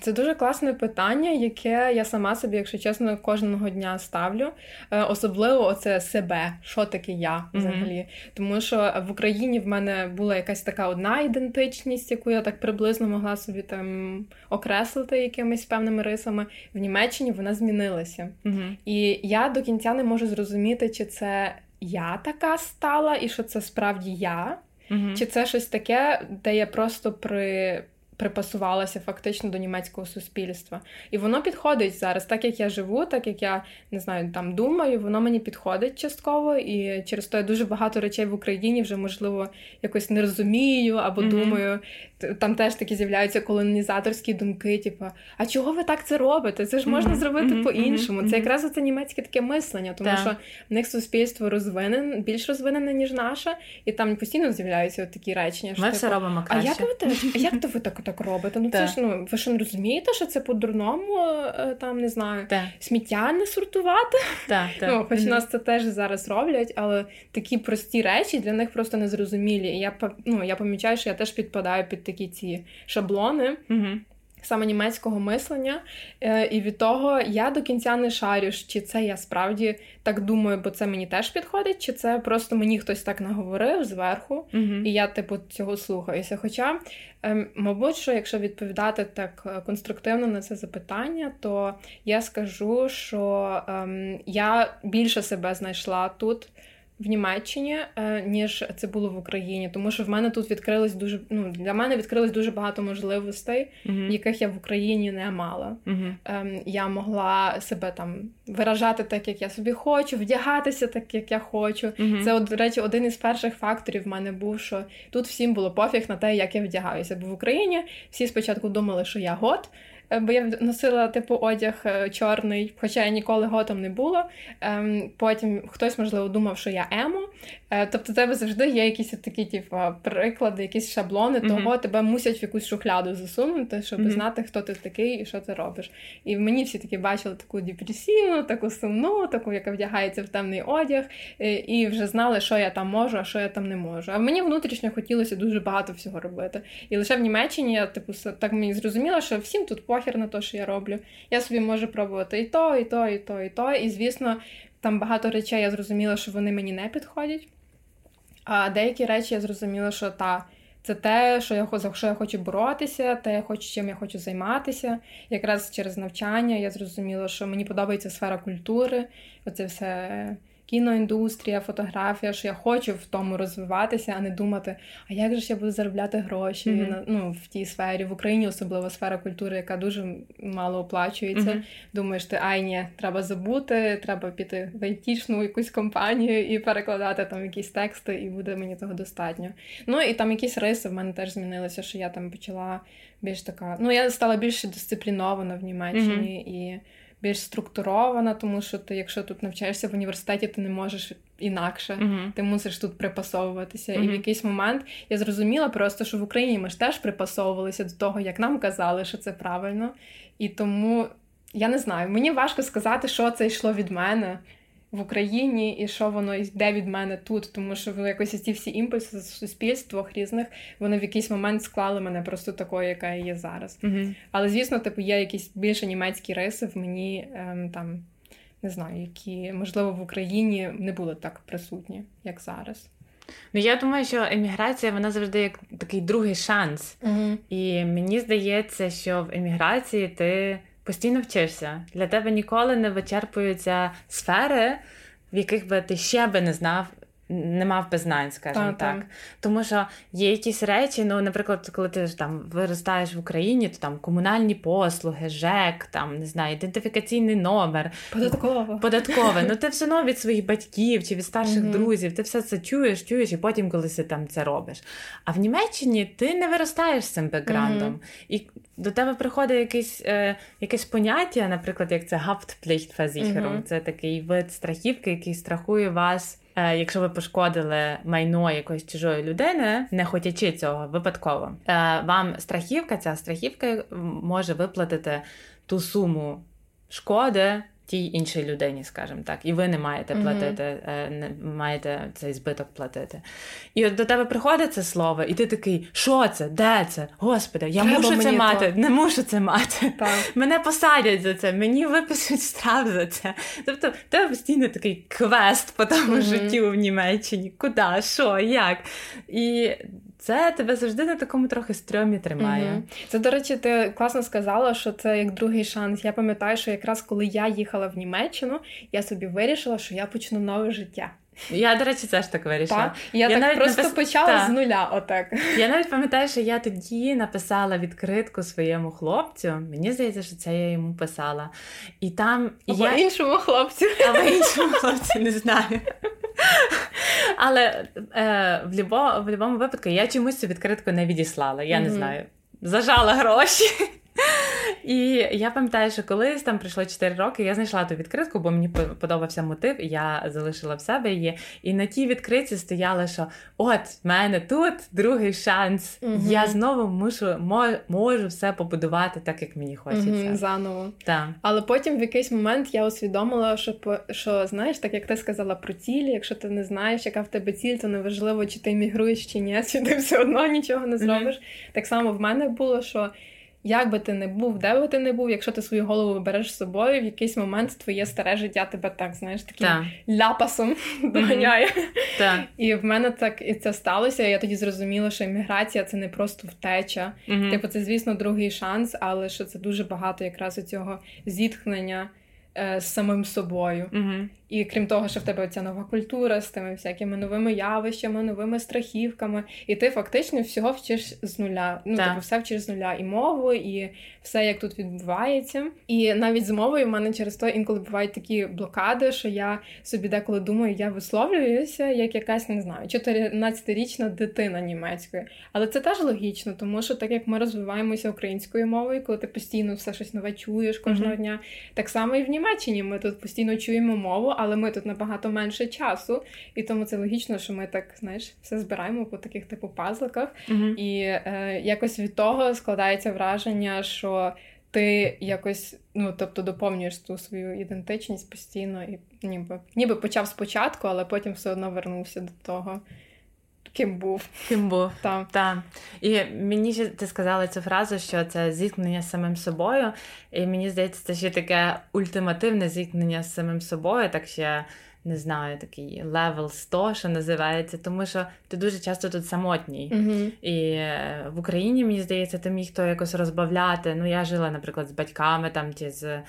Це дуже класне питання, яке я сама собі, якщо чесно, кожного дня ставлю. Е, Особливо оце себе, що таке я взагалі. Mm-hmm. Тому що в Україні в мене була якась така одна ідентичність, яку я так приблизно могла собі там окреслити якимись певними рисами. В Німеччині вона змінилася. Mm-hmm. І я до кінця не можу зрозуміти, чи це я така стала, і що це справді я, mm-hmm. чи це щось таке, де я просто при припасувалася фактично до німецького суспільства. І воно підходить зараз, так як я живу, так як я не знаю, там думаю, воно мені підходить частково, і через то я дуже багато речей в Україні вже можливо якось не розумію або mm-hmm. думаю. Там теж такі з'являються колонізаторські думки, типу, а чого ви так це робите? Це ж можна mm-hmm. зробити mm-hmm. по-іншому. Це якраз це німецьке таке мислення, тому yeah. що в них суспільство розвинене, більш розвинене, ніж наше, і там постійно з'являються от такі речення. Ми що, все типу, робимо краще. А як ви а як то ви так так робите? Ну це ж ну ви ж не розумієте, що це по-дурному е, там не знаю, сміття не сортувати? *laughs* Ну, Хоч нас це теж зараз роблять, але такі прості речі для них просто незрозумілі. І я ну, я помічаю, що я теж підпадаю під такі ці шаблони. Саме німецького мислення, е, і від того я до кінця не шарю, чи це я справді так думаю, бо це мені теж підходить, чи це просто мені хтось так наговорив зверху, uh-huh. і я, типу, цього слухаюся. Хоча, ем, мабуть, що якщо відповідати так е, конструктивно на це запитання, то я скажу, що ем, я більше себе знайшла тут в Німеччині, е, ніж це було в Україні, тому що в мене тут відкрилось дуже ну для мене відкрилось дуже багато можливостей, uh-huh. яких я в Україні не мала. Uh-huh. Я могла себе там виражати так, як я собі хочу, вдягатися так, як я хочу. Uh-huh. Це, до речі, один із перших факторів в мене був, що тут всім було пофіг на те, як я вдягаюся. Бо в Україні всі спочатку думали, що я гот. Е, бо я носила типу одяг е, чорний, хоча я ніколи готом не була. Ем, потім хтось, можливо, думав, що я емо. Е, тобто, тебе завжди є якісь такі, типу, приклади, якісь шаблони, mm-hmm. того тебе мусять в якусь шухляду засунути, щоб mm-hmm. знати, хто ти такий і що ти робиш. І мені всі таки бачили таку депресивну, таку сумну, таку, яка вдягається в темний одяг, і вже знали, що я там можу, а що я там не можу. А мені внутрішньо хотілося дуже багато всього робити. І лише в Німеччині я типу так мені зрозуміла, що всім тут похер на те, що я роблю. Я собі можу пробувати і то, і то, і то, і то. І звісно, там багато речей я зрозуміла, що вони мені не підходять. А деякі речі я зрозуміла, що та. Це те, що я за що я хочу боротися, те, чим я хочу займатися. Якраз через навчання я зрозуміла, що мені подобається сфера культури, оце все кіноіндустрія, фотографія, що я хочу в тому розвиватися, а не думати, а як же ж я буду заробляти гроші mm-hmm. на ну, в тій сфері, в Україні особливо сфера культури, яка дуже мало оплачується. Mm-hmm. Думаєш, ти ай ні, треба забути, треба піти в айтішну якусь компанію і перекладати там якісь тексти, і буде мені того достатньо. Ну і там якісь риси в мене теж змінилися, що я там почала більш така. Ну, я стала більш дисциплінована в Німеччині mm-hmm. і більш структурована, тому що ти, якщо тут навчаєшся в університеті, ти не можеш інакше, uh-huh. ти мусиш тут припасовуватися. Uh-huh. І в якийсь момент я зрозуміла просто, що в Україні ми ж теж припасовувалися до того, як нам казали, що це правильно. І тому я не знаю, мені важко сказати, що це йшло від мене в Україні і що воно йде від мене тут, тому що якось ці всі імпульси з суспільствах різних вони в якийсь момент склали мене просто такою, яка я є зараз. Угу. Але звісно, типу, є якісь більше німецькі риси в мені ем, там. Не знаю, які можливо в Україні не були так присутні, як зараз. Ну я думаю, що еміграція вона завжди як такий другий шанс. Угу. І мені здається, що в еміграції ти постійно вчишся. Для тебе ніколи не вичерпуються сфери, в яких би ти ще би не знав. Не мав би знань, скажімо Та, так. та. Тому що є якісь речі, ну, наприклад, коли ти ж там виростаєш в Україні, то там комунальні послуги, ЖЕК, там не знаю, ідентифікаційний номер, Податково. податкове. Ну ти все одно від своїх батьків чи від старших друзів, ти все це чуєш, чуєш, і потім колись ти там це робиш. А в Німеччині ти не виростаєш з цим бекграундом. І до тебе приходить якесь, е, якесь поняття, наприклад, як це Haftpflichtversicherung. Це такий вид страхівки, який страхує вас. Е, Якщо ви пошкодили майно якоїсь чужої людини, не хотячи цього випадково, е, вам страхівка, ця страхівка може виплатити ту суму шкоди тій іншій людині, скажімо так, і ви не маєте платити, е, не маєте цей збиток платити. І от до тебе приходить це слово, і ти такий, що це? Де це? Господи, я Треба мушу це мати, то. не мушу це мати. Так. *laughs* Мене посадять за це, мені випишуть штраф за це. Тобто, тебе постійно такий квест по тому Мгм. життю в Німеччині. Куди, що, як? І це тебе завжди на такому трохи стрьомі тримає. Мгм. Це, до речі, ти класно сказала, що це як другий шанс. Я пам'ятаю, що якраз коли я їхала в Німеччину, я собі вирішила, що я почну нове життя. Я, до речі, теж так вирішила. Так? Я, Я так навіть просто напис- почала Так. з нуля. Отак. Я навіть пам'ятаю, що я тоді написала відкритку своєму хлопцю. Мені здається, що це я йому писала. І там Або я... іншому хлопцю. а в іншому хлопці не знаю. Але е, в будь-якому випадку я чомусь цю відкритку не відіслала. Я не знаю. Зажала гроші. І я пам'ятаю, що колись там пройшло 4 роки, я знайшла ту відкритку, бо мені подобався мотив, і я залишила в себе її. І на тій відкритці стояло, що от в мене тут другий шанс. Мгм. Я знову мушу можу все побудувати так, як мені хочеться. Мгм, Заново. Так. Але потім в якийсь момент я усвідомила, що що знаєш, так як ти сказала про цілі, якщо ти не знаєш, яка в тебе ціль, то неважливо, чи ти мігруєш чи ні, *laughs* чи ти все одно нічого не зробиш. Так само в мене було, що як би ти не був, де би ти не був, якщо ти свою голову береш з собою, в якийсь момент твоє старе життя тебе так, знаєш, таким Так. ляпасом *laughs* доганяє. Так. І в мене так і це сталося. Я тоді зрозуміла, що імміграція це не просто втеча. Мгм. Типу, це, звісно, другий шанс, але що це дуже багато якраз у цього зіткнення е, з самим собою. Мгм. І крім того, що в тебе ця нова культура з тими всякими новими явищами, новими страхівками, і ти фактично всього вчиш з нуля. Ну, Так. типу, все вчиш з нуля і мову, і все, як тут відбувається. І навіть з мовою в мене через то інколи бувають такі блокади, що я собі деколи думаю, я висловлююся як якась не знаю, 14-річна дитина німецької. Але це теж логічно, тому що так як ми розвиваємося українською мовою, коли ти постійно все щось нове чуєш кожного Мгм. дня, так само і в Німеччині ми тут постійно чуємо мову, але ми тут набагато менше часу, і тому це логічно, що ми так знаєш все збираємо по таких типу пазликах. Мгм. І е, якось від того складається враження, що ти якось, ну тобто, доповнюєш ту свою ідентичність постійно, і ніби ніби почав спочатку, але потім все одно вернувся до того, ким був. Ким був. Там. Та. І мені ще ти сказала цю фразу, що це зіткнення з самим собою. І мені здається, це ще таке ультимативне зіткнення з самим собою, так ще. Не знаю, такий level 100, що називається, тому що ти дуже часто тут самотній. Угу. І е, в Україні, мені здається, ти міг то якось розбавляти. Ну, я жила, наприклад, з батьками там чи з е,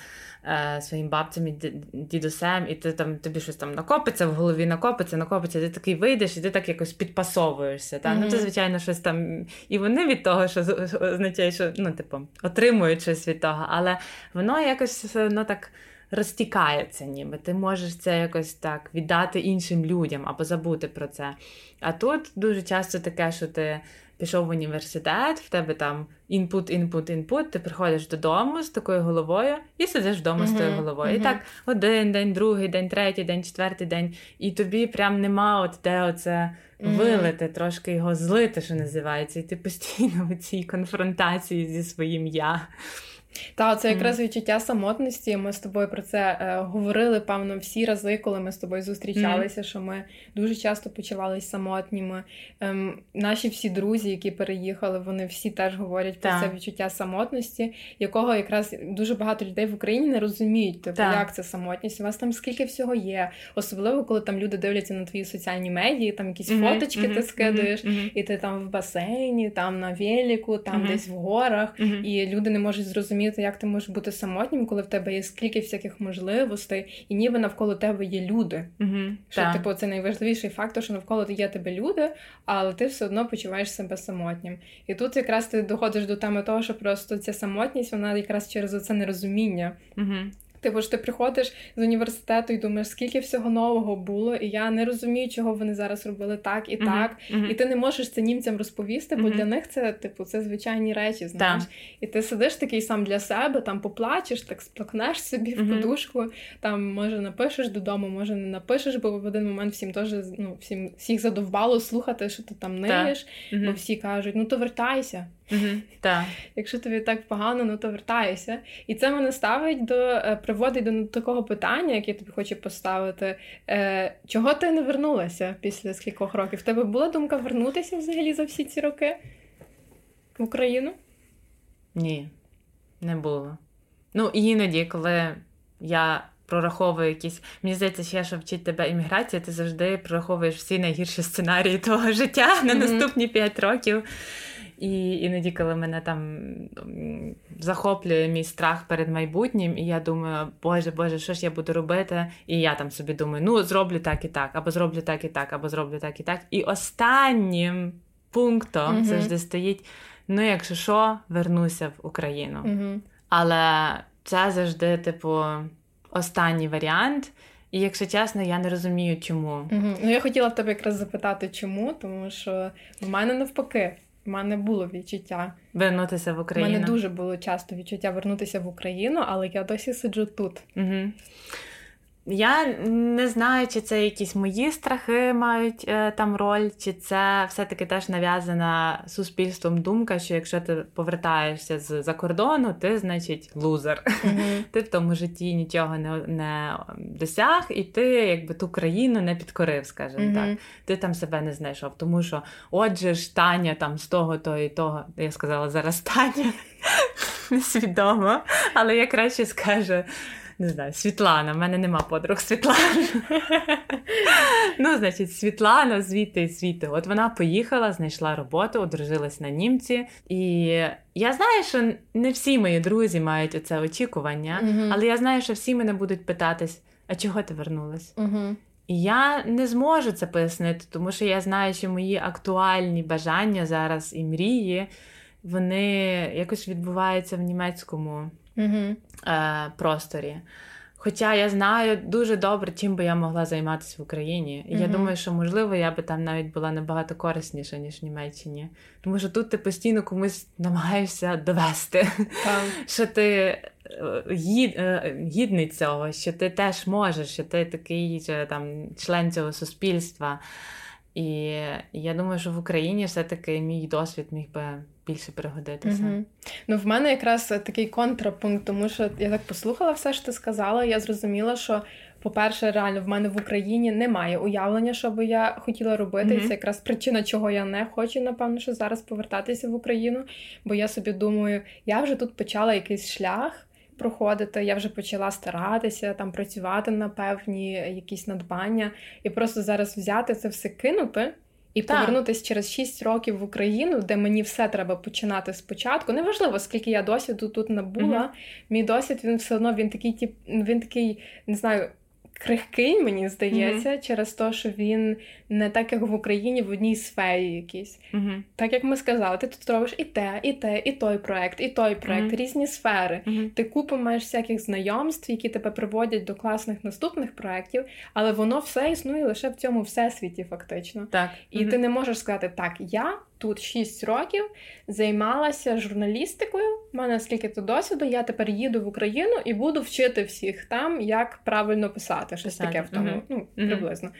своїм бабцем і дідусем, і ти там тобі щось там накопиться в голові, накопиться, накопиться. Ти такий вийдеш, і ти так якось підпасовуєшся. Та? Ну, це, звичайно, щось там. І вони від того, що означає, що ну, типу, отримують щось від того, але воно якось все одно так. Розтікається, ніби ти можеш це якось так віддати іншим людям або забути про це. А тут дуже часто таке, що ти пішов в університет, в тебе там input, input, input, ти приходиш додому з такою головою і сидиш вдома з тою головою. І так один день, другий день, третій день, четвертий день, і тобі прям нема от де оце Мгм. вилити, трошки його злити, що називається, і ти постійно у цій конфронтації зі своїм я. Та, це якраз відчуття самотності. Ми з тобою про це е, говорили, певно, всі рази, коли ми з тобою зустрічалися, mm. що ми дуже часто почувалися самотніми. Ем, Наші всі друзі, які переїхали, вони всі теж говорять про це відчуття самотності, якого якраз дуже багато людей в Україні не розуміють, типу, як це самотність. У вас там скільки всього є. Особливо, коли там люди дивляться на твої соціальні медії, там якісь mm-hmm. фоточки mm-hmm. ти скидаєш, і ти там в басейні, там на веліку, там десь в горах, і люди не можуть зрозуміти розуміти, як ти можеш бути самотнім, коли в тебе є скільки всяких можливостей, і ніби навколо тебе є люди. Угу, що, так. типу, це найважливіший фактор, що навколо є тебе люди, але ти все одно почуваєш себе самотнім. І тут якраз ти доходиш до теми того, що просто ця самотність, вона якраз через це нерозуміння. Угу. Типу ж ти приходиш з університету і думаєш, скільки всього нового було, і я не розумію, чого вони зараз робили так і uh-huh, так. Uh-huh. І ти не можеш це німцям розповісти, бо uh-huh. для них це, типу, це звичайні речі, знаєш. І ти сидиш такий сам для себе, там поплачеш, так сплакнеш собі в подушку, там може напишеш додому, може не напишеш, бо в один момент всім теж ну, всім всіх задовбало слухати, що ти там ниєш, бо всі кажуть, ну то вертайся. Угу, так. Якщо тобі так погано, ну то вертайся. І це мене ставить до е, приводить до такого питання, яке я тобі хочу поставити. Е, Чого ти не вернулася після скількох років? В тебе була думка вернутися взагалі за всі ці роки в Україну? Ні, не було. Ну, іноді, коли я. Прораховую якісь. Мені здається, ще що вчить тебе імміграція, ти завжди прораховуєш всі найгірші сценарії *laughs* твого життя mm-hmm. на наступні п'ять років. І іноді, коли мене там захоплює мій страх перед майбутнім, і я думаю, Боже, Боже, що ж я буду робити? І я там собі думаю, ну зроблю так і так, або зроблю так і так, або зроблю так і так. І останнім пунктом mm завжди стоїть: ну, якщо що, вернуся в Україну. mm Але це завжди, типу, останній варіант. І якщо чесно, я не розумію, чому. Угу. Ну я хотіла в тебе якраз запитати, чому, тому що в мене навпаки. У мене було відчуття вернутися в Україну. У мене дуже було часто відчуття вернутися в Україну, але я досі сиджу тут. Угу. Я не знаю, чи це якісь мої страхи мають е, там роль, чи це все-таки теж нав'язана суспільством думка, що якщо ти повертаєшся з за кордону, ти, значить, лузер. Mm-hmm. *laughs* Ти в тому житті нічого не не досяг, і ти якби ту країну не підкорив, скажімо mm-hmm. так. Ти там себе не знайшов. Тому що, отже, ж Таня там з того, того і того, я сказала зараз Таня. *laughs* Несвідомо, але я краще скажу не знаю, Світлана. В мене нема подруг Світлани. *laughs* Ну, значить, Світлана звідти і звідти. От вона поїхала, знайшла роботу, одружилась на німці. І я знаю, що не всі мої друзі мають оце очікування, але я знаю, що всі мене будуть питатись: а чого ти вернулась? І я не зможу це пояснити, тому що я знаю, що мої актуальні бажання зараз і мрії, вони якось відбуваються в німецькому е, просторі. Хоча я знаю дуже добре, чим би я могла займатися в Україні. І mm-hmm. я думаю, що можливо я би там навіть була набагато корисніша, ніж в Німеччині. Тому що тут ти постійно комусь намагаєшся довести, *laughs* що ти е, гід, е, гідний цього, що ти теж можеш, що ти такий там член цього суспільства. І я думаю, що в Україні все-таки мій досвід міг би більше пригодитися. Угу. Ну, в мене якраз такий контрапункт, тому що я так послухала все, що ти сказала. Я зрозуміла, що, по-перше, реально в мене в Україні немає уявлення, що би я хотіла робити. Угу. І це якраз причина, чого я не хочу, напевно, що зараз повертатися в Україну. Бо я собі думаю, я вже тут почала якийсь шлях. Проходити, я вже почала старатися там працювати на певні якісь надбання, і просто зараз взяти це все кинути і так. повернутися через 6 років в Україну, де мені все треба починати спочатку. Неважливо, скільки я досвіду тут набула. mm Мій досвід він все одно він такий, тип, він такий, не знаю, крихкий, мені здається, mm-hmm. через те, що він не так, як в Україні, в одній сфері якійсь. Mm-hmm. Так як ми сказали, ти тут робиш і те, і те, і той проект, і той проект, mm-hmm. різні сфери. Ти купу маєш всяких знайомств, які тебе приводять до класних наступних проєктів, але воно все існує лише в цьому всесвіті, фактично. Так. І ти не можеш сказати, так, я тут 6 років займалася журналістикою. У мене скільки то досвіду, я тепер їду в Україну і буду вчити всіх там, як правильно писати. Щось таке в тому, ну, приблизно.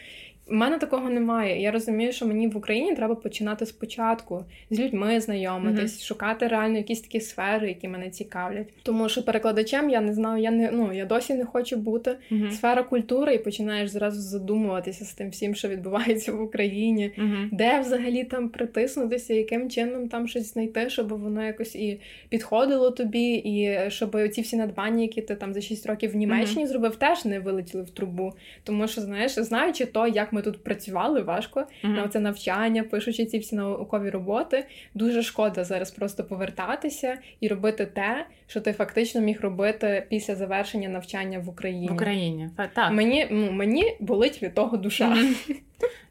Мене такого немає. Я розумію, що мені в Україні треба починати спочатку з людьми знайомитись, mm-hmm. шукати реально якісь такі сфери, які мене цікавлять. Тому що перекладачем я не знаю, я не ну я досі не хочу бути. Mm-hmm. Сфера культури, і починаєш зразу задумуватися з тим всім, що відбувається в Україні, mm-hmm. де взагалі там притиснутися, яким чином там щось знайти, щоб воно якось і підходило тобі, і щоб ці всі надбання, які ти там за 6 років в Німеччині зробив, теж не вилетіли в трубу. Тому що знаєш, знаючи то, як ми ми тут працювали важко mm-hmm. на це навчання, пишучи ці всі наукові роботи. Дуже шкода зараз просто повертатися і робити те, що ти фактично міг робити після завершення навчання в Україні. В Україні так мені ну мені болить від того душа. Mm-hmm. *laughs*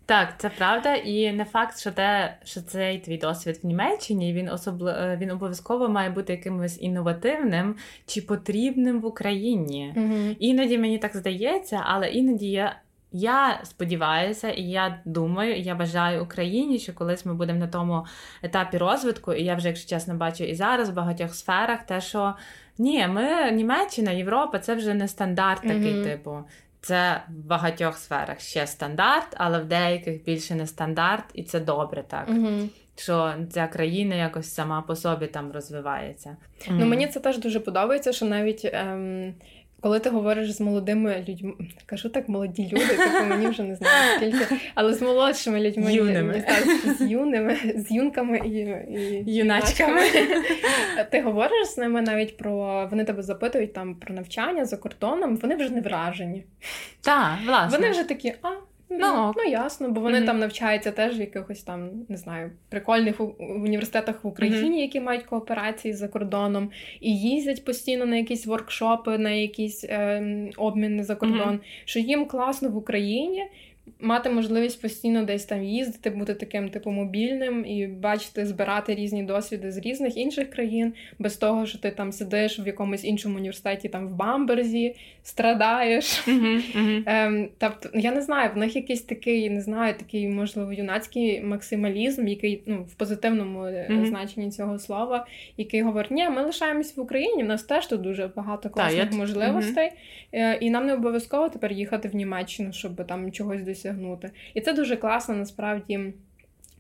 Так, це правда, і не факт, що те, що цей твій досвід в Німеччині він особливо е, він обов'язково має бути якимось інновативним чи потрібним в Україні. Mm-hmm. Іноді мені так здається, але іноді я я сподіваюся, і я думаю, і я бажаю Україні, що колись ми будемо на тому етапі розвитку, і я вже, якщо чесно, бачу і зараз в багатьох сферах, те, що ні, ми Німеччина, Європа, це вже не стандарт такий, mm-hmm. типу. Це в багатьох сферах ще стандарт, але в деяких більше не стандарт, і це добре так. Mm-hmm. Що ця країна якось сама по собі там розвивається. Ну мені це теж дуже подобається, що навіть. Ем... Коли ти говориш з молодими людьми, кажу так, молоді люди, типу мені вже не знаю скільки, але з молодшими людьми юними. з юними, з юнками і, і юначками. Ти говориш з ними навіть про вони тебе запитують там про навчання за кордоном, вони вже не вражені. Так, власне. Вони вже такі, а Ну, ну ясно, бо вони mm-hmm. там навчаються теж в якихось там, не знаю, прикольних університетах в Україні, mm-hmm. які мають кооперації за кордоном, і їздять постійно на якісь воркшопи, на якісь е, обміни за кордон, mm-hmm. що їм класно в Україні, мати можливість постійно десь там їздити, бути таким типу мобільним і бачити, збирати різні досвіди з різних інших країн, без того, що ти там сидиш в якомусь іншому університеті, там в Бамберзі, страдаєш. Ем, тобто, я не знаю, в них якийсь такий, не знаю, такий, можливо, юнацький максималізм, який ну, в позитивному mm-hmm. значенні цього слова, який говорить, ні, ми лишаємось в Україні, в нас теж тут дуже багато класних можливостей, mm-hmm. і нам не обов'язково тепер їхати в Німеччину, щоб там чогось досягнути досягнути. І це дуже класно, насправді.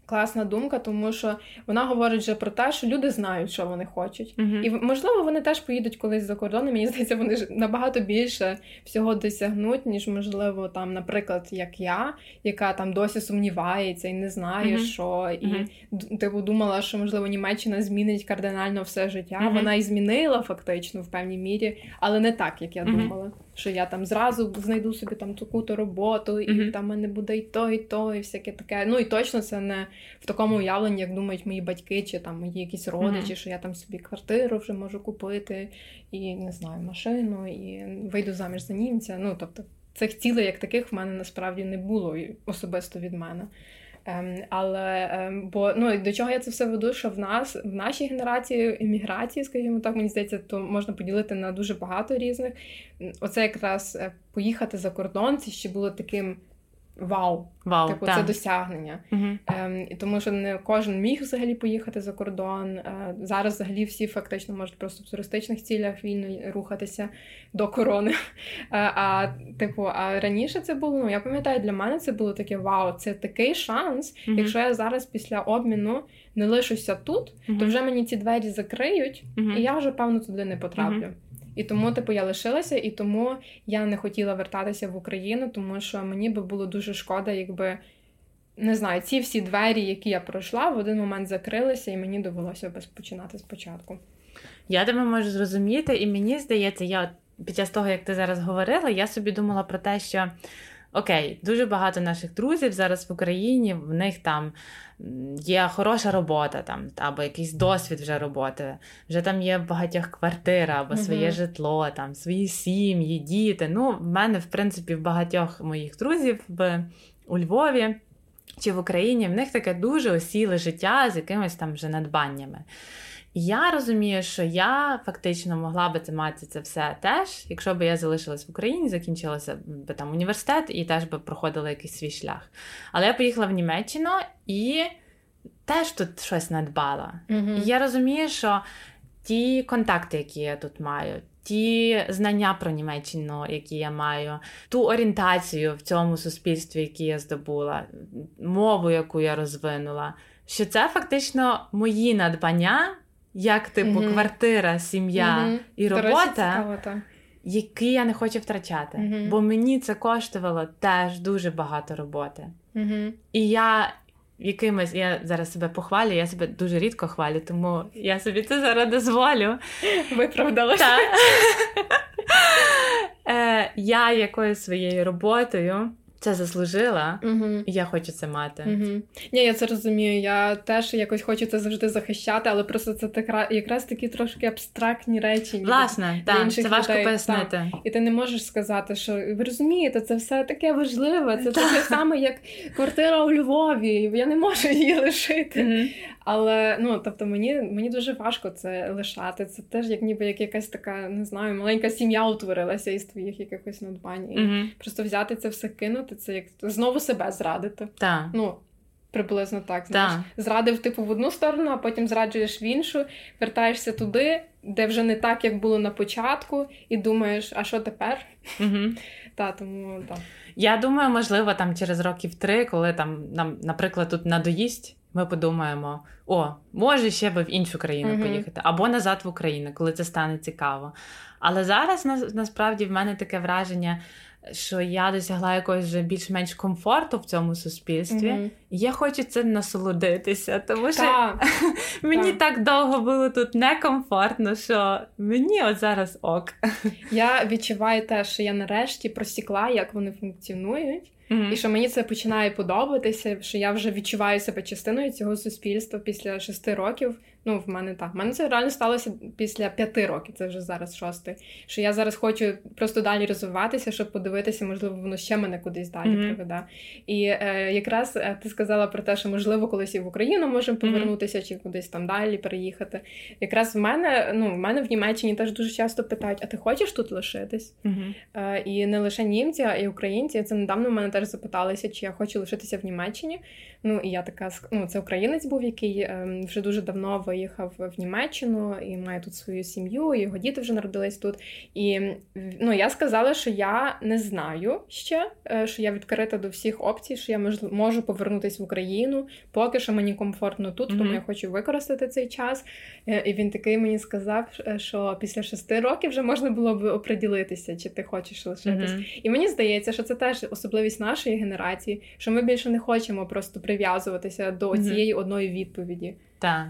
Класна думка, тому що вона говорить вже про те, що люди знають, що вони хочуть. Uh-huh. І можливо, вони теж поїдуть колись за кордон. Мені здається, вони ж набагато більше всього досягнуть, ніж можливо, там, наприклад, як я, яка там досі сумнівається і не знає, uh-huh. що і uh-huh. типу думала, що можливо Німеччина змінить кардинально все життя. Вона і змінила фактично в певній мірі, але не так, як я думала що я там зразу знайду собі там таку-то роботу, і там мене буде і то, і то, і всяке таке. Ну і точно це не в такому уявленні, як думають мої батьки, чи там мої якісь родичі, mm-hmm. що я там собі квартиру вже можу купити, і не знаю, машину, і вийду заміж за німця. Ну тобто цих цілей, як таких, в мене насправді не було особисто від мене. Ем, але ем, бо ну до чого я це все веду, що в нас в нашій генерації імміграції, скажімо так, мені здається, то можна поділити на дуже багато різних. Оце якраз е, поїхати за кордон, це ще було таким вау. Вау, типу, так. це досягнення. Ем, тому що не кожен міг взагалі поїхати за кордон. Е, зараз взагалі всі фактично можуть просто в туристичних цілях вільно рухатися до корони. Е, а типу, а раніше це було, ну я пам'ятаю, для мене це було таке вау, це такий шанс. uh Якщо я зараз після обміну не лишуся тут, uh то вже мені ці двері закриють, і я вже певно туди не потраплю. І тому, типу, я лишилася, і тому я не хотіла вертатися в Україну, тому що мені би було дуже шкода, якби не знаю, ці всі двері, які я пройшла, в один момент закрилися, і мені довелося починати спочатку. Я тебе можу зрозуміти, і мені здається, я під час того, як ти зараз говорила, я собі думала про те, що. Окей, дуже багато наших друзів зараз в Україні, в них там є хороша робота, там, або якийсь досвід вже роботи, вже там є багатьох квартира, або своє uh-huh. житло, там, свої сім'ї, діти. Ну, в мене, в принципі, в багатьох моїх друзів в, у Львові чи в Україні в них таке дуже осіле життя з якимись там вже надбаннями. Я розумію, що я фактично могла би це мати це все теж, якщо б я залишилась в Україні, закінчилася би там університет і теж би проходила якийсь свій шлях. Але я поїхала в Німеччину і теж тут щось надбала. Mm-hmm. І я розумію, що ті контакти, які я тут маю, ті знання про Німеччину, які я маю, ту орієнтацію в цьому суспільстві, які я здобула, мову, яку я розвинула, що це фактично мої надбання, як типу mm квартира, сім'я mm і робота. Які я не хочу втрачати, mm бо мені це коштувало теж дуже багато роботи. І я якимось, я зараз себе похвалю, я себе дуже рідко хвалю, тому я собі це зараз дозволю. Виправдалася. *laughs* Е, я якоюсь своєю роботою це заслужила, угу. і я хочу це мати. Угу. Ні, я це розумію. Я теж якось хочу це завжди захищати, але просто це так, якраз такі трошки абстрактні речі. Власне, так, це важко людей. пояснити. Так. І ти не можеш сказати, що ви розумієте, це все таке важливе. Це таке саме, як квартира у Львові. Я не можу її лишити. Угу. Але ну тобто мені мені дуже важко це лишати. Це теж як ніби як якась така, не знаю, маленька сім'я утворилася із твоїх якихось надбань. І угу. Просто взяти це все кинути, це як знову себе зрадити. Так. Ну, Приблизно так. знаєш. Зрадив типу в одну сторону, а потім зраджуєш в іншу, вертаєшся туди, де вже не так, як було на початку, і думаєш, а що тепер? Угу. Та, тому, та. Я думаю, можливо, там через років три, коли там нам, наприклад, тут надоїсть ми подумаємо: о, може ще би в іншу країну uh-huh. поїхати, або назад в Україну, коли це стане цікаво. Але зараз насправді в мене таке враження. Що я досягла якогось вже більш-менш комфорту в цьому суспільстві, mm-hmm. і я хочу цим насолодитися, тому що та, *laughs* мені та. так довго було тут некомфортно, що мені от зараз ок. Я відчуваю те, що я нарешті просікла, як вони функціонують, Mm-hmm. І що мені це починає подобатися, що я вже відчуваю себе частиною цього суспільства після шести років. Ну, в мене так. В мене це реально сталося після п'яти років, це вже зараз шостий. Що я зараз хочу просто далі розвиватися, щоб подивитися, можливо, воно ще мене кудись далі mm-hmm. приведе. І е, якраз е, ти сказала про те, що можливо колись і в Україну можемо повернутися, mm-hmm. чи кудись там далі переїхати. Якраз в мене, ну, в мене в Німеччині теж дуже часто питають: а ти хочеш тут лишитись? Е, і не лише німці, а й українці. Це недавно в мене теж запиталися, чи я хочу лишитися в Німеччині. Ну і я така ну, це українець був, який е, вже дуже давно виїхав в Німеччину і має тут свою сім'ю, його діти вже народились тут. І ну, я сказала, що я не знаю ще, е, що я відкрита до всіх опцій, що я можу повернутися в Україну. Поки що мені комфортно тут, mm-hmm. тому я хочу використати цей час. Е, і він такий мені сказав, е, що після шести років вже можна було б оприділитися, чи ти хочеш лишитись. Mm-hmm. І мені здається, що це теж особливість нашої генерації, що ми більше не хочемо просто прив'язуватися до mm-hmm. цієї одної відповіді.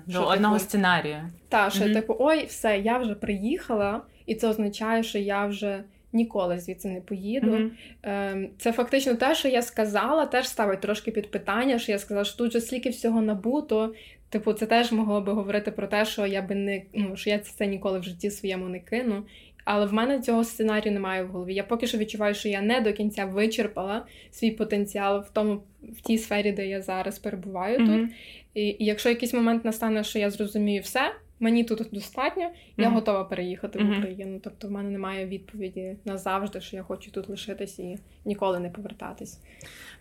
До що, одного типу, сценарію. Так, що mm-hmm. типу, ой, все, я вже приїхала, і це означає, що я вже. Ніколи звідси не поїду. Mm-hmm. Це фактично те, що я сказала, теж ставить трошки під питання, що я сказала, що тут же стільки всього набуто. Типу, це теж могло би говорити про те, що я би не ну, що я це ніколи в житті своєму не кину. Але в мене цього сценарію немає в голові. Я поки що відчуваю, що я не до кінця вичерпала свій потенціал в тому, в тій сфері, де я зараз перебуваю mm-hmm. тут. І, і якщо якийсь момент настане, що я зрозумію все, Мені тут достатньо, я mm-hmm. готова переїхати mm-hmm. в Україну. Тобто в мене немає відповіді назавжди, що я хочу тут лишитись і ніколи не повертатись.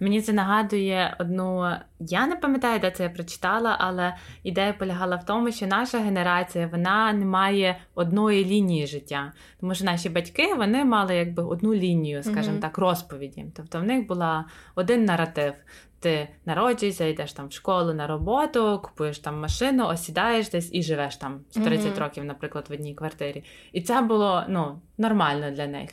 Мені це нагадує одну. Я не пам'ятаю, де це я прочитала, але ідея полягала в тому, що наша генерація вона не має одної лінії життя. Тому що наші батьки вони мали якби одну лінію, скажімо mm-hmm. так, розповіді. Тобто в них була один наратив ти народжуєшся, йдеш там в школу на роботу, купуєш там машину, осідаєш десь і живеш там 30 mm-hmm. років, наприклад, в одній квартирі. І це було ну, нормально для них.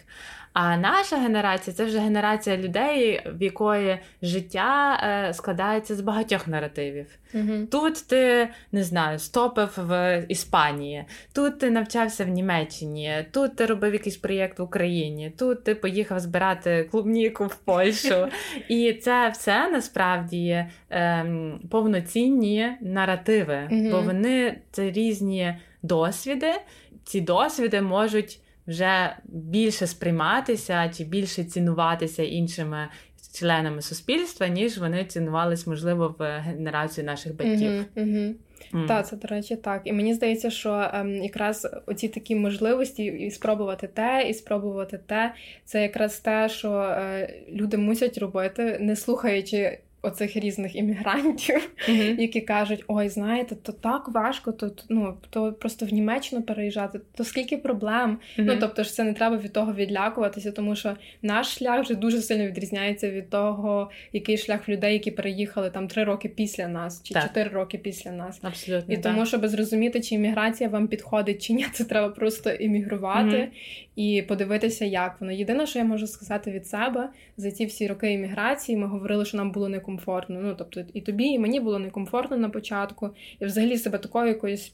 А наша генерація це вже генерація людей, в якої життя е, складається з багатьох наративів. Угу. Тут ти не знаю, стопив в Іспанії, тут ти навчався в Німеччині, тут ти робив якийсь проєкт в Україні, тут ти поїхав збирати клубніку в Польщу. *laughs* І це все насправді е, повноцінні наративи, угу. бо вони це різні досвіди. Ці досвіди можуть вже більше сприйматися чи більше цінуватися іншими членами суспільства, ніж вони цінувались, можливо, в генерацію наших батьків. Mm-hmm, mm-hmm. Mm. Так, це до речі, так. І мені здається, що ем, якраз оці такі можливості і спробувати те, і спробувати те, це якраз те, що е, люди мусять робити, не слухаючи оцих різних іммігрантів, mm-hmm. *laughs* які кажуть: ой, знаєте, то так важко, то ну то просто в Німеччину переїжджати, то скільки проблем. Mm-hmm. Ну тобто ж це не треба від того відлякуватися, тому що наш шлях вже дуже сильно відрізняється від того, який шлях людей, які переїхали там три роки після нас, чи чотири роки після нас. Абсолютно і так. тому, щоб зрозуміти, чи імміграція вам підходить чи ні, це треба просто іммігрувати mm-hmm. І подивитися, як воно. Єдине, що я можу сказати від себе за ці всі роки імміграції, ми говорили, що нам було некомфортно. Ну тобто, і тобі, і мені було некомфортно на початку, і взагалі себе такою якоюсь.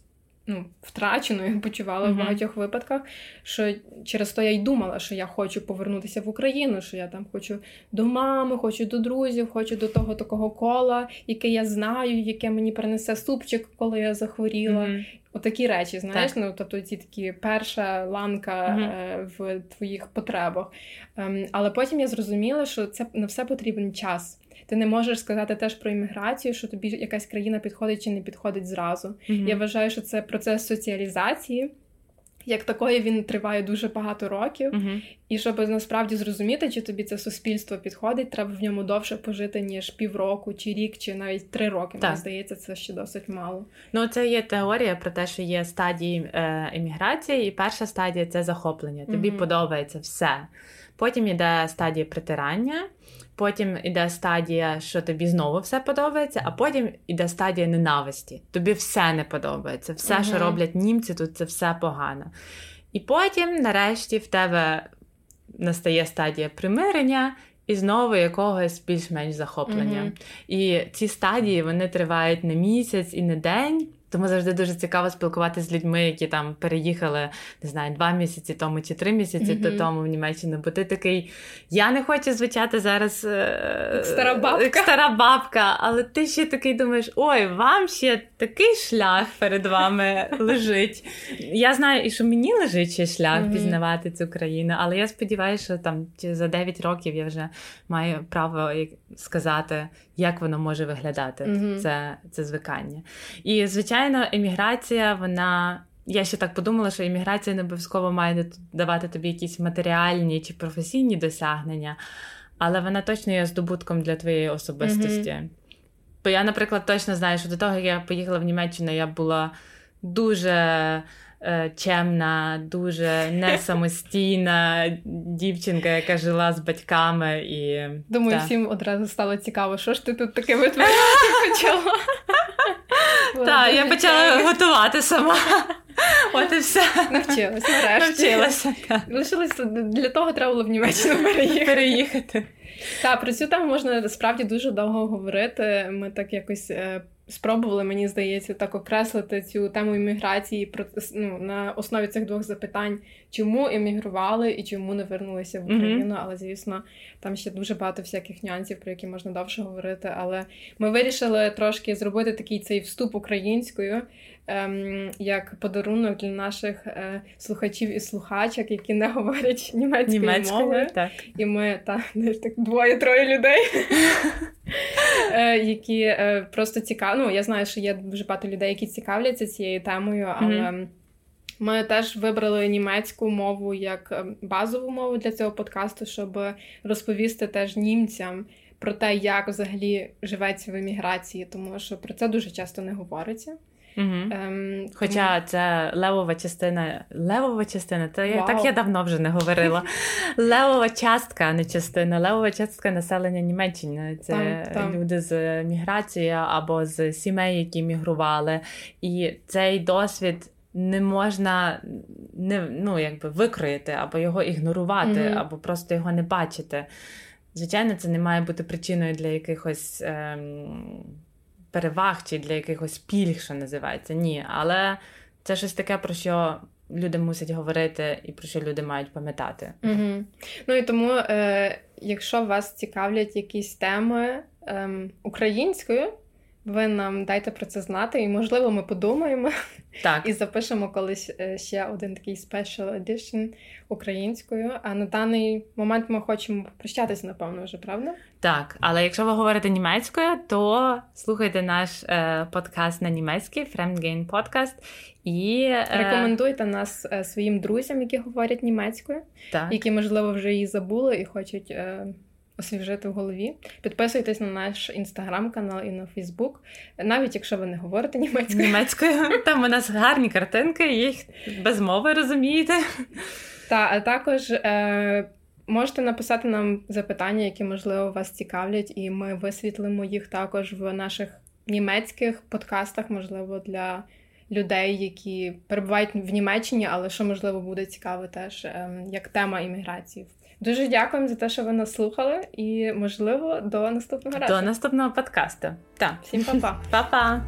Ну, втраченою почувала uh-huh. в багатьох випадках, що через то я й думала, що я хочу повернутися в Україну, що я там хочу до мами, хочу до друзів, хочу до того такого кола, яке я знаю, яке мені принесе супчик, коли я захворіла. Uh-huh. Отакі речі, знаєш, так. ну тобто ці такі перша ланка uh-huh. е, в твоїх потребах. Ем, але потім я зрозуміла, що це на все потрібен час. Ти не можеш сказати теж про імміграцію, що тобі якась країна підходить чи не підходить зразу. Uh-huh. Я вважаю, що це процес соціалізації як такої він триває дуже багато років, uh-huh. і щоб насправді зрозуміти, чи тобі це суспільство підходить, треба в ньому довше пожити, ніж півроку, чи рік, чи навіть три роки. Так. Мені здається, це ще досить мало. Ну, це є теорія про те, що є стадії еміграції, і перша стадія це захоплення. Тобі uh-huh. подобається все. Потім йде стадія притирання. Потім іде стадія, що тобі знову все подобається, а потім іде стадія ненависті. Тобі все не подобається. Все, uh що роблять німці, тут це все погано. І потім, нарешті, в тебе настає стадія примирення і знову якогось більш-менш захоплення. uh І ці стадії вони тривають не місяць і не день. Тому завжди дуже цікаво спілкуватися з людьми, які там переїхали не знаю, два місяці тому чи три місяці mm-hmm. тому в Німеччину. Бо ти такий, я не хочу звучати зараз е- стара бабка. стара бабка, але ти ще такий думаєш: ой, вам ще такий шлях перед вами лежить. Я знаю, і що мені лежить ще шлях mm-hmm. пізнавати цю країну, але я сподіваюся, що там за 9 років я вже маю право сказати, як воно може виглядати. Mm-hmm. Це, Це звикання. І звичайно еміграція, вона. Я ще так подумала, що імміграція не обов'язково має давати тобі якісь матеріальні чи професійні досягнення, але вона точно є здобутком для твоєї особистості. Mm-hmm. Бо я, наприклад, точно знаю, що до того, як я поїхала в Німеччину, я була дуже чемна, дуже несамостійна дівчинка, яка жила з батьками. і... Думаю, та. всім одразу стало цікаво, що ж ти тут таке витворяти почала. *laughs* Так, я почала готувати сама. От і все. Навчилась, нарешті. Навчилася. Лишилося для того треба було в Німеччину переїхати. переїхати. Так, про цю тему можна справді дуже довго говорити. Ми так якось е, спробували, мені здається, так окреслити цю тему імміграції ну, на основі цих двох запитань, чому емігрували і чому не вернулися в Україну. Mm-hmm. Але звісно, там ще дуже багато всяких нюансів, про які можна довше говорити. Але ми вирішили трошки зробити такий цей вступ українською ем, як подарунок для наших е, слухачів і слухачок, які не говорять німецькою, німецькою мовою. Так. І ми так, так двоє-троє людей, *laughs* е, які е, просто цікаві. Ну, я знаю, що є дуже багато людей, які цікавляться цією темою, але. Ми теж вибрали німецьку мову як ем, базову мову для цього подкасту, щоб розповісти теж німцям про те, як взагалі живеться в еміграції, тому що про це дуже часто не говориться. Угу. Ем, Хоча це левова частина, левова частина, то я так я давно вже не говорила. *laughs* Левова частка, а не частина, левова частка населення Німеччини. Це там, там. люди з міграції або з сімей, які мігрували. І цей досвід. Не можна не, ну, якби викроїти, або його ігнорувати, mm-hmm. або просто його не бачити. Звичайно, це не має бути причиною для якихось ем, переваг чи для якихось пільг, що називається. Ні. Але це щось таке, про що люди мусять говорити і про що люди мають пам'ятати. Угу. Ну і тому, е, якщо вас цікавлять якісь теми е, українською. Ви нам дайте про це знати, і, можливо, ми подумаємо так. і запишемо колись е, ще один такий special edition українською. А на даний момент ми хочемо попрощатися, напевно, вже правда? Так, але якщо ви говорите німецькою, то слухайте наш е, подкаст на німецький Fremdgehen Podcast. І е... рекомендуйте нас е, своїм друзям, які говорять німецькою, так. які можливо вже її забули і хочуть освіжити в голові. Підписуйтесь на наш інстаграм-канал і на Фейсбук, навіть якщо ви не говорите німецькою. Німецькою. *laughs* Там у нас гарні картинки, їх без мови розумієте. Та, а також е, можете написати нам запитання, які, можливо, вас цікавлять, і ми висвітлимо їх також в наших німецьких подкастах, можливо, для людей, які перебувають в Німеччині, але що можливо буде цікаво теж ем, як тема імміграції. Дуже дякуємо за те, що ви нас слухали, і можливо до наступного разу. До наступного подкасту. Так. Всім па-па. *laughs* Па-па.